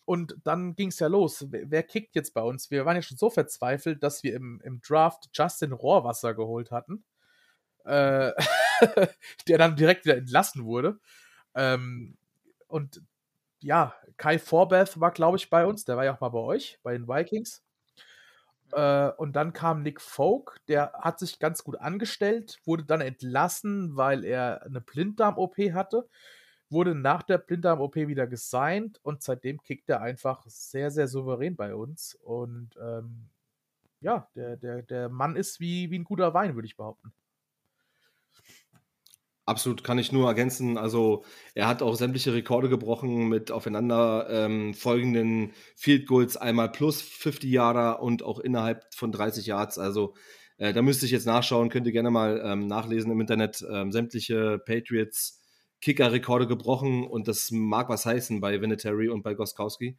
Und dann ging es ja los. Wer, wer kickt jetzt bei uns? Wir waren ja schon so verzweifelt, dass wir im, im Draft Justin Rohrwasser geholt hatten. Äh, der dann direkt wieder entlassen wurde. Ähm, und ja, Kai Forbeth war, glaube ich, bei uns. Der war ja auch mal bei euch, bei den Vikings. Äh, und dann kam Nick Folk, der hat sich ganz gut angestellt, wurde dann entlassen, weil er eine Blinddarm-OP hatte, wurde nach der Blinddarm-OP wieder gesigned und seitdem kickt er einfach sehr, sehr souverän bei uns. Und ähm, ja, der, der, der Mann ist wie, wie ein guter Wein, würde ich behaupten. Absolut, kann ich nur ergänzen. Also, er hat auch sämtliche Rekorde gebrochen mit aufeinander ähm, folgenden Field Goals, einmal plus 50 Yarder und auch innerhalb von 30 Yards. Also, äh, da müsste ich jetzt nachschauen, könnt ihr gerne mal ähm, nachlesen im Internet. Ähm, sämtliche Patriots Kicker-Rekorde gebrochen und das mag was heißen bei Vinatieri und bei Goskowski,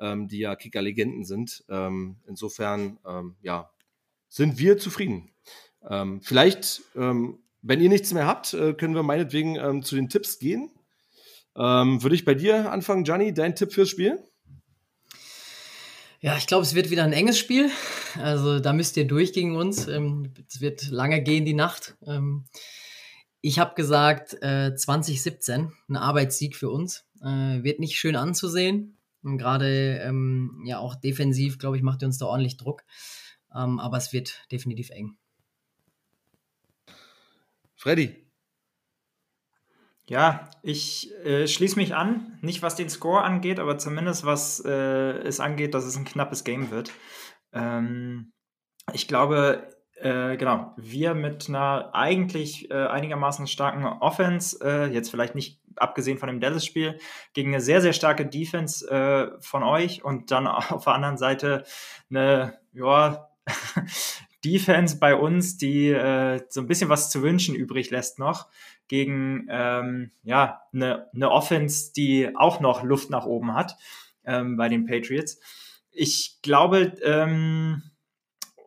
ähm, die ja Kicker-Legenden sind. Ähm, insofern, ähm, ja, sind wir zufrieden. Vielleicht wenn ihr nichts mehr habt, äh, können wir meinetwegen ähm, zu den Tipps gehen. Ähm, Würde ich bei dir anfangen, Gianni, dein Tipp fürs Spiel? Ja, ich glaube, es wird wieder ein enges Spiel. Also da müsst ihr durch gegen uns. Ähm, es wird lange gehen, die Nacht. Ähm, ich habe gesagt, äh, 2017, ein Arbeitssieg für uns. Äh, wird nicht schön anzusehen. Gerade ähm, ja auch defensiv, glaube ich, macht ihr uns da ordentlich Druck. Ähm, aber es wird definitiv eng. Freddy. Ja, ich äh, schließe mich an, nicht was den Score angeht, aber zumindest was äh, es angeht, dass es ein knappes Game wird. Ähm, ich glaube, äh, genau, wir mit einer eigentlich äh, einigermaßen starken Offense, äh, jetzt vielleicht nicht abgesehen von dem Dallas-Spiel, gegen eine sehr, sehr starke Defense äh, von euch und dann auf der anderen Seite eine, ja, Defense bei uns, die äh, so ein bisschen was zu wünschen übrig lässt noch, gegen ähm, ja, eine, eine Offense, die auch noch Luft nach oben hat ähm, bei den Patriots. Ich glaube, ähm,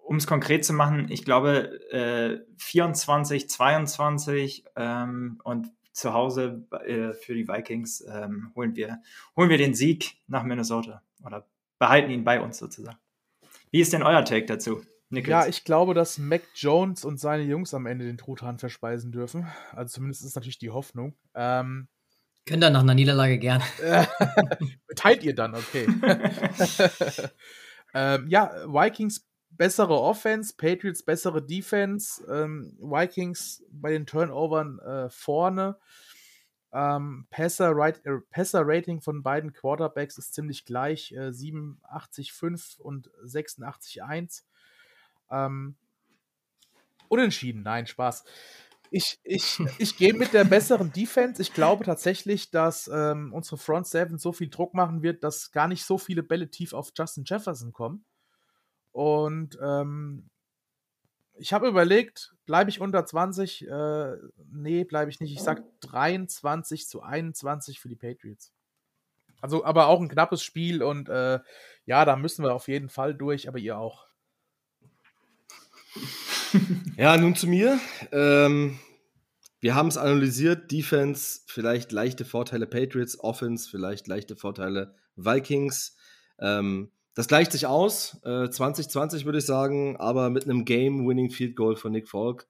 um es konkret zu machen, ich glaube äh, 24, 22 ähm, und zu Hause äh, für die Vikings ähm, holen, wir, holen wir den Sieg nach Minnesota oder behalten ihn bei uns sozusagen. Wie ist denn euer Take dazu? Nichols. Ja, ich glaube, dass Mac Jones und seine Jungs am Ende den Truthahn verspeisen dürfen. Also zumindest ist natürlich die Hoffnung. Ähm, Könnt ihr nach einer Niederlage gern. teilt ihr dann, okay. ähm, ja, Vikings bessere Offense, Patriots bessere Defense, ähm, Vikings bei den Turnovern äh, vorne. Ähm, Passer, right, äh, Passer Rating von beiden Quarterbacks ist ziemlich gleich, äh, 87,5 und 86,1. Ähm, unentschieden, nein, Spaß. Ich, ich, ich gehe mit der besseren Defense. Ich glaube tatsächlich, dass ähm, unsere Front Seven so viel Druck machen wird, dass gar nicht so viele Bälle tief auf Justin Jefferson kommen. Und ähm, ich habe überlegt, bleibe ich unter 20? Äh, nee, bleibe ich nicht. Ich sage 23 zu 21 für die Patriots. Also, aber auch ein knappes Spiel und äh, ja, da müssen wir auf jeden Fall durch, aber ihr auch. Ja, nun zu mir. Ähm, wir haben es analysiert. Defense, vielleicht leichte Vorteile Patriots, Offense, vielleicht leichte Vorteile Vikings. Ähm, das gleicht sich aus. Äh, 2020 würde ich sagen, aber mit einem Game-Winning Field Goal von Nick Falk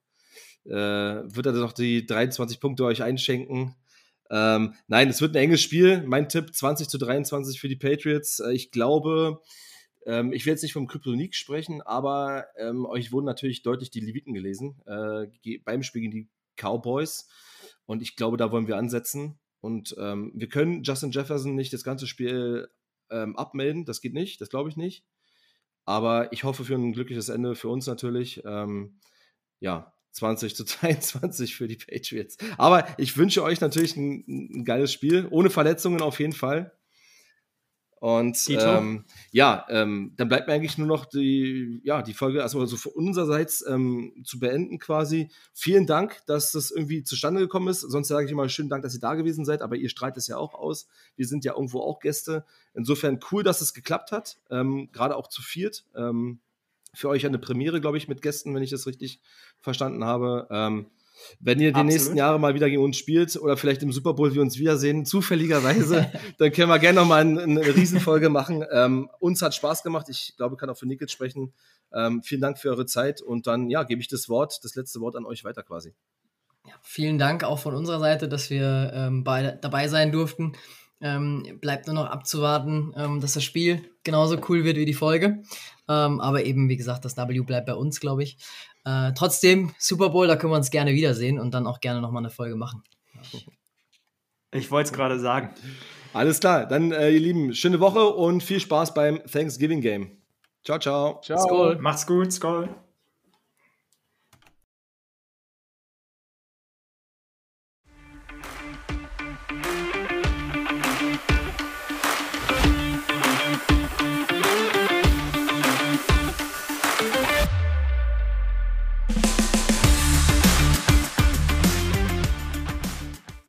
äh, wird er doch die 23 Punkte euch einschenken. Ähm, nein, es wird ein enges Spiel. Mein Tipp 20 zu 23 für die Patriots. Äh, ich glaube, ähm, ich will jetzt nicht vom Kryptonik sprechen, aber ähm, euch wurden natürlich deutlich die Leviten gelesen äh, beim Spiel gegen die Cowboys. Und ich glaube, da wollen wir ansetzen. Und ähm, wir können Justin Jefferson nicht das ganze Spiel ähm, abmelden. Das geht nicht, das glaube ich nicht. Aber ich hoffe für ein glückliches Ende für uns natürlich. Ähm, ja, 20 zu 22 für die Patriots. Aber ich wünsche euch natürlich ein, ein geiles Spiel, ohne Verletzungen auf jeden Fall. Und ähm, ja, ähm, dann bleibt mir eigentlich nur noch die, ja, die Folge, also, also von unsererseits ähm, zu beenden quasi. Vielen Dank, dass das irgendwie zustande gekommen ist. Sonst sage ich immer schönen Dank, dass ihr da gewesen seid, aber ihr strahlt es ja auch aus. Wir sind ja irgendwo auch Gäste. Insofern cool, dass es geklappt hat, ähm, gerade auch zu viert. Ähm, für euch eine Premiere, glaube ich, mit Gästen, wenn ich das richtig verstanden habe. Wenn ihr die Absolut. nächsten Jahre mal wieder gegen uns spielt oder vielleicht im Super Bowl wir uns wiedersehen, zufälligerweise, dann können wir gerne noch mal eine, eine Riesenfolge machen. Ähm, uns hat Spaß gemacht. Ich glaube, ich kann auch für Nickels sprechen. Ähm, vielen Dank für eure Zeit und dann ja, gebe ich das Wort, das letzte Wort an euch weiter quasi. Ja, vielen Dank auch von unserer Seite, dass wir ähm, bei, dabei sein durften. Ähm, bleibt nur noch abzuwarten, ähm, dass das Spiel genauso cool wird wie die Folge. Ähm, aber eben, wie gesagt, das W bleibt bei uns, glaube ich. Äh, trotzdem, Super Bowl, da können wir uns gerne wiedersehen und dann auch gerne nochmal eine Folge machen. Ich wollte es gerade sagen. Alles klar, dann äh, ihr Lieben, schöne Woche und viel Spaß beim Thanksgiving Game. Ciao, ciao. Ciao. Skol. Macht's gut, Skol.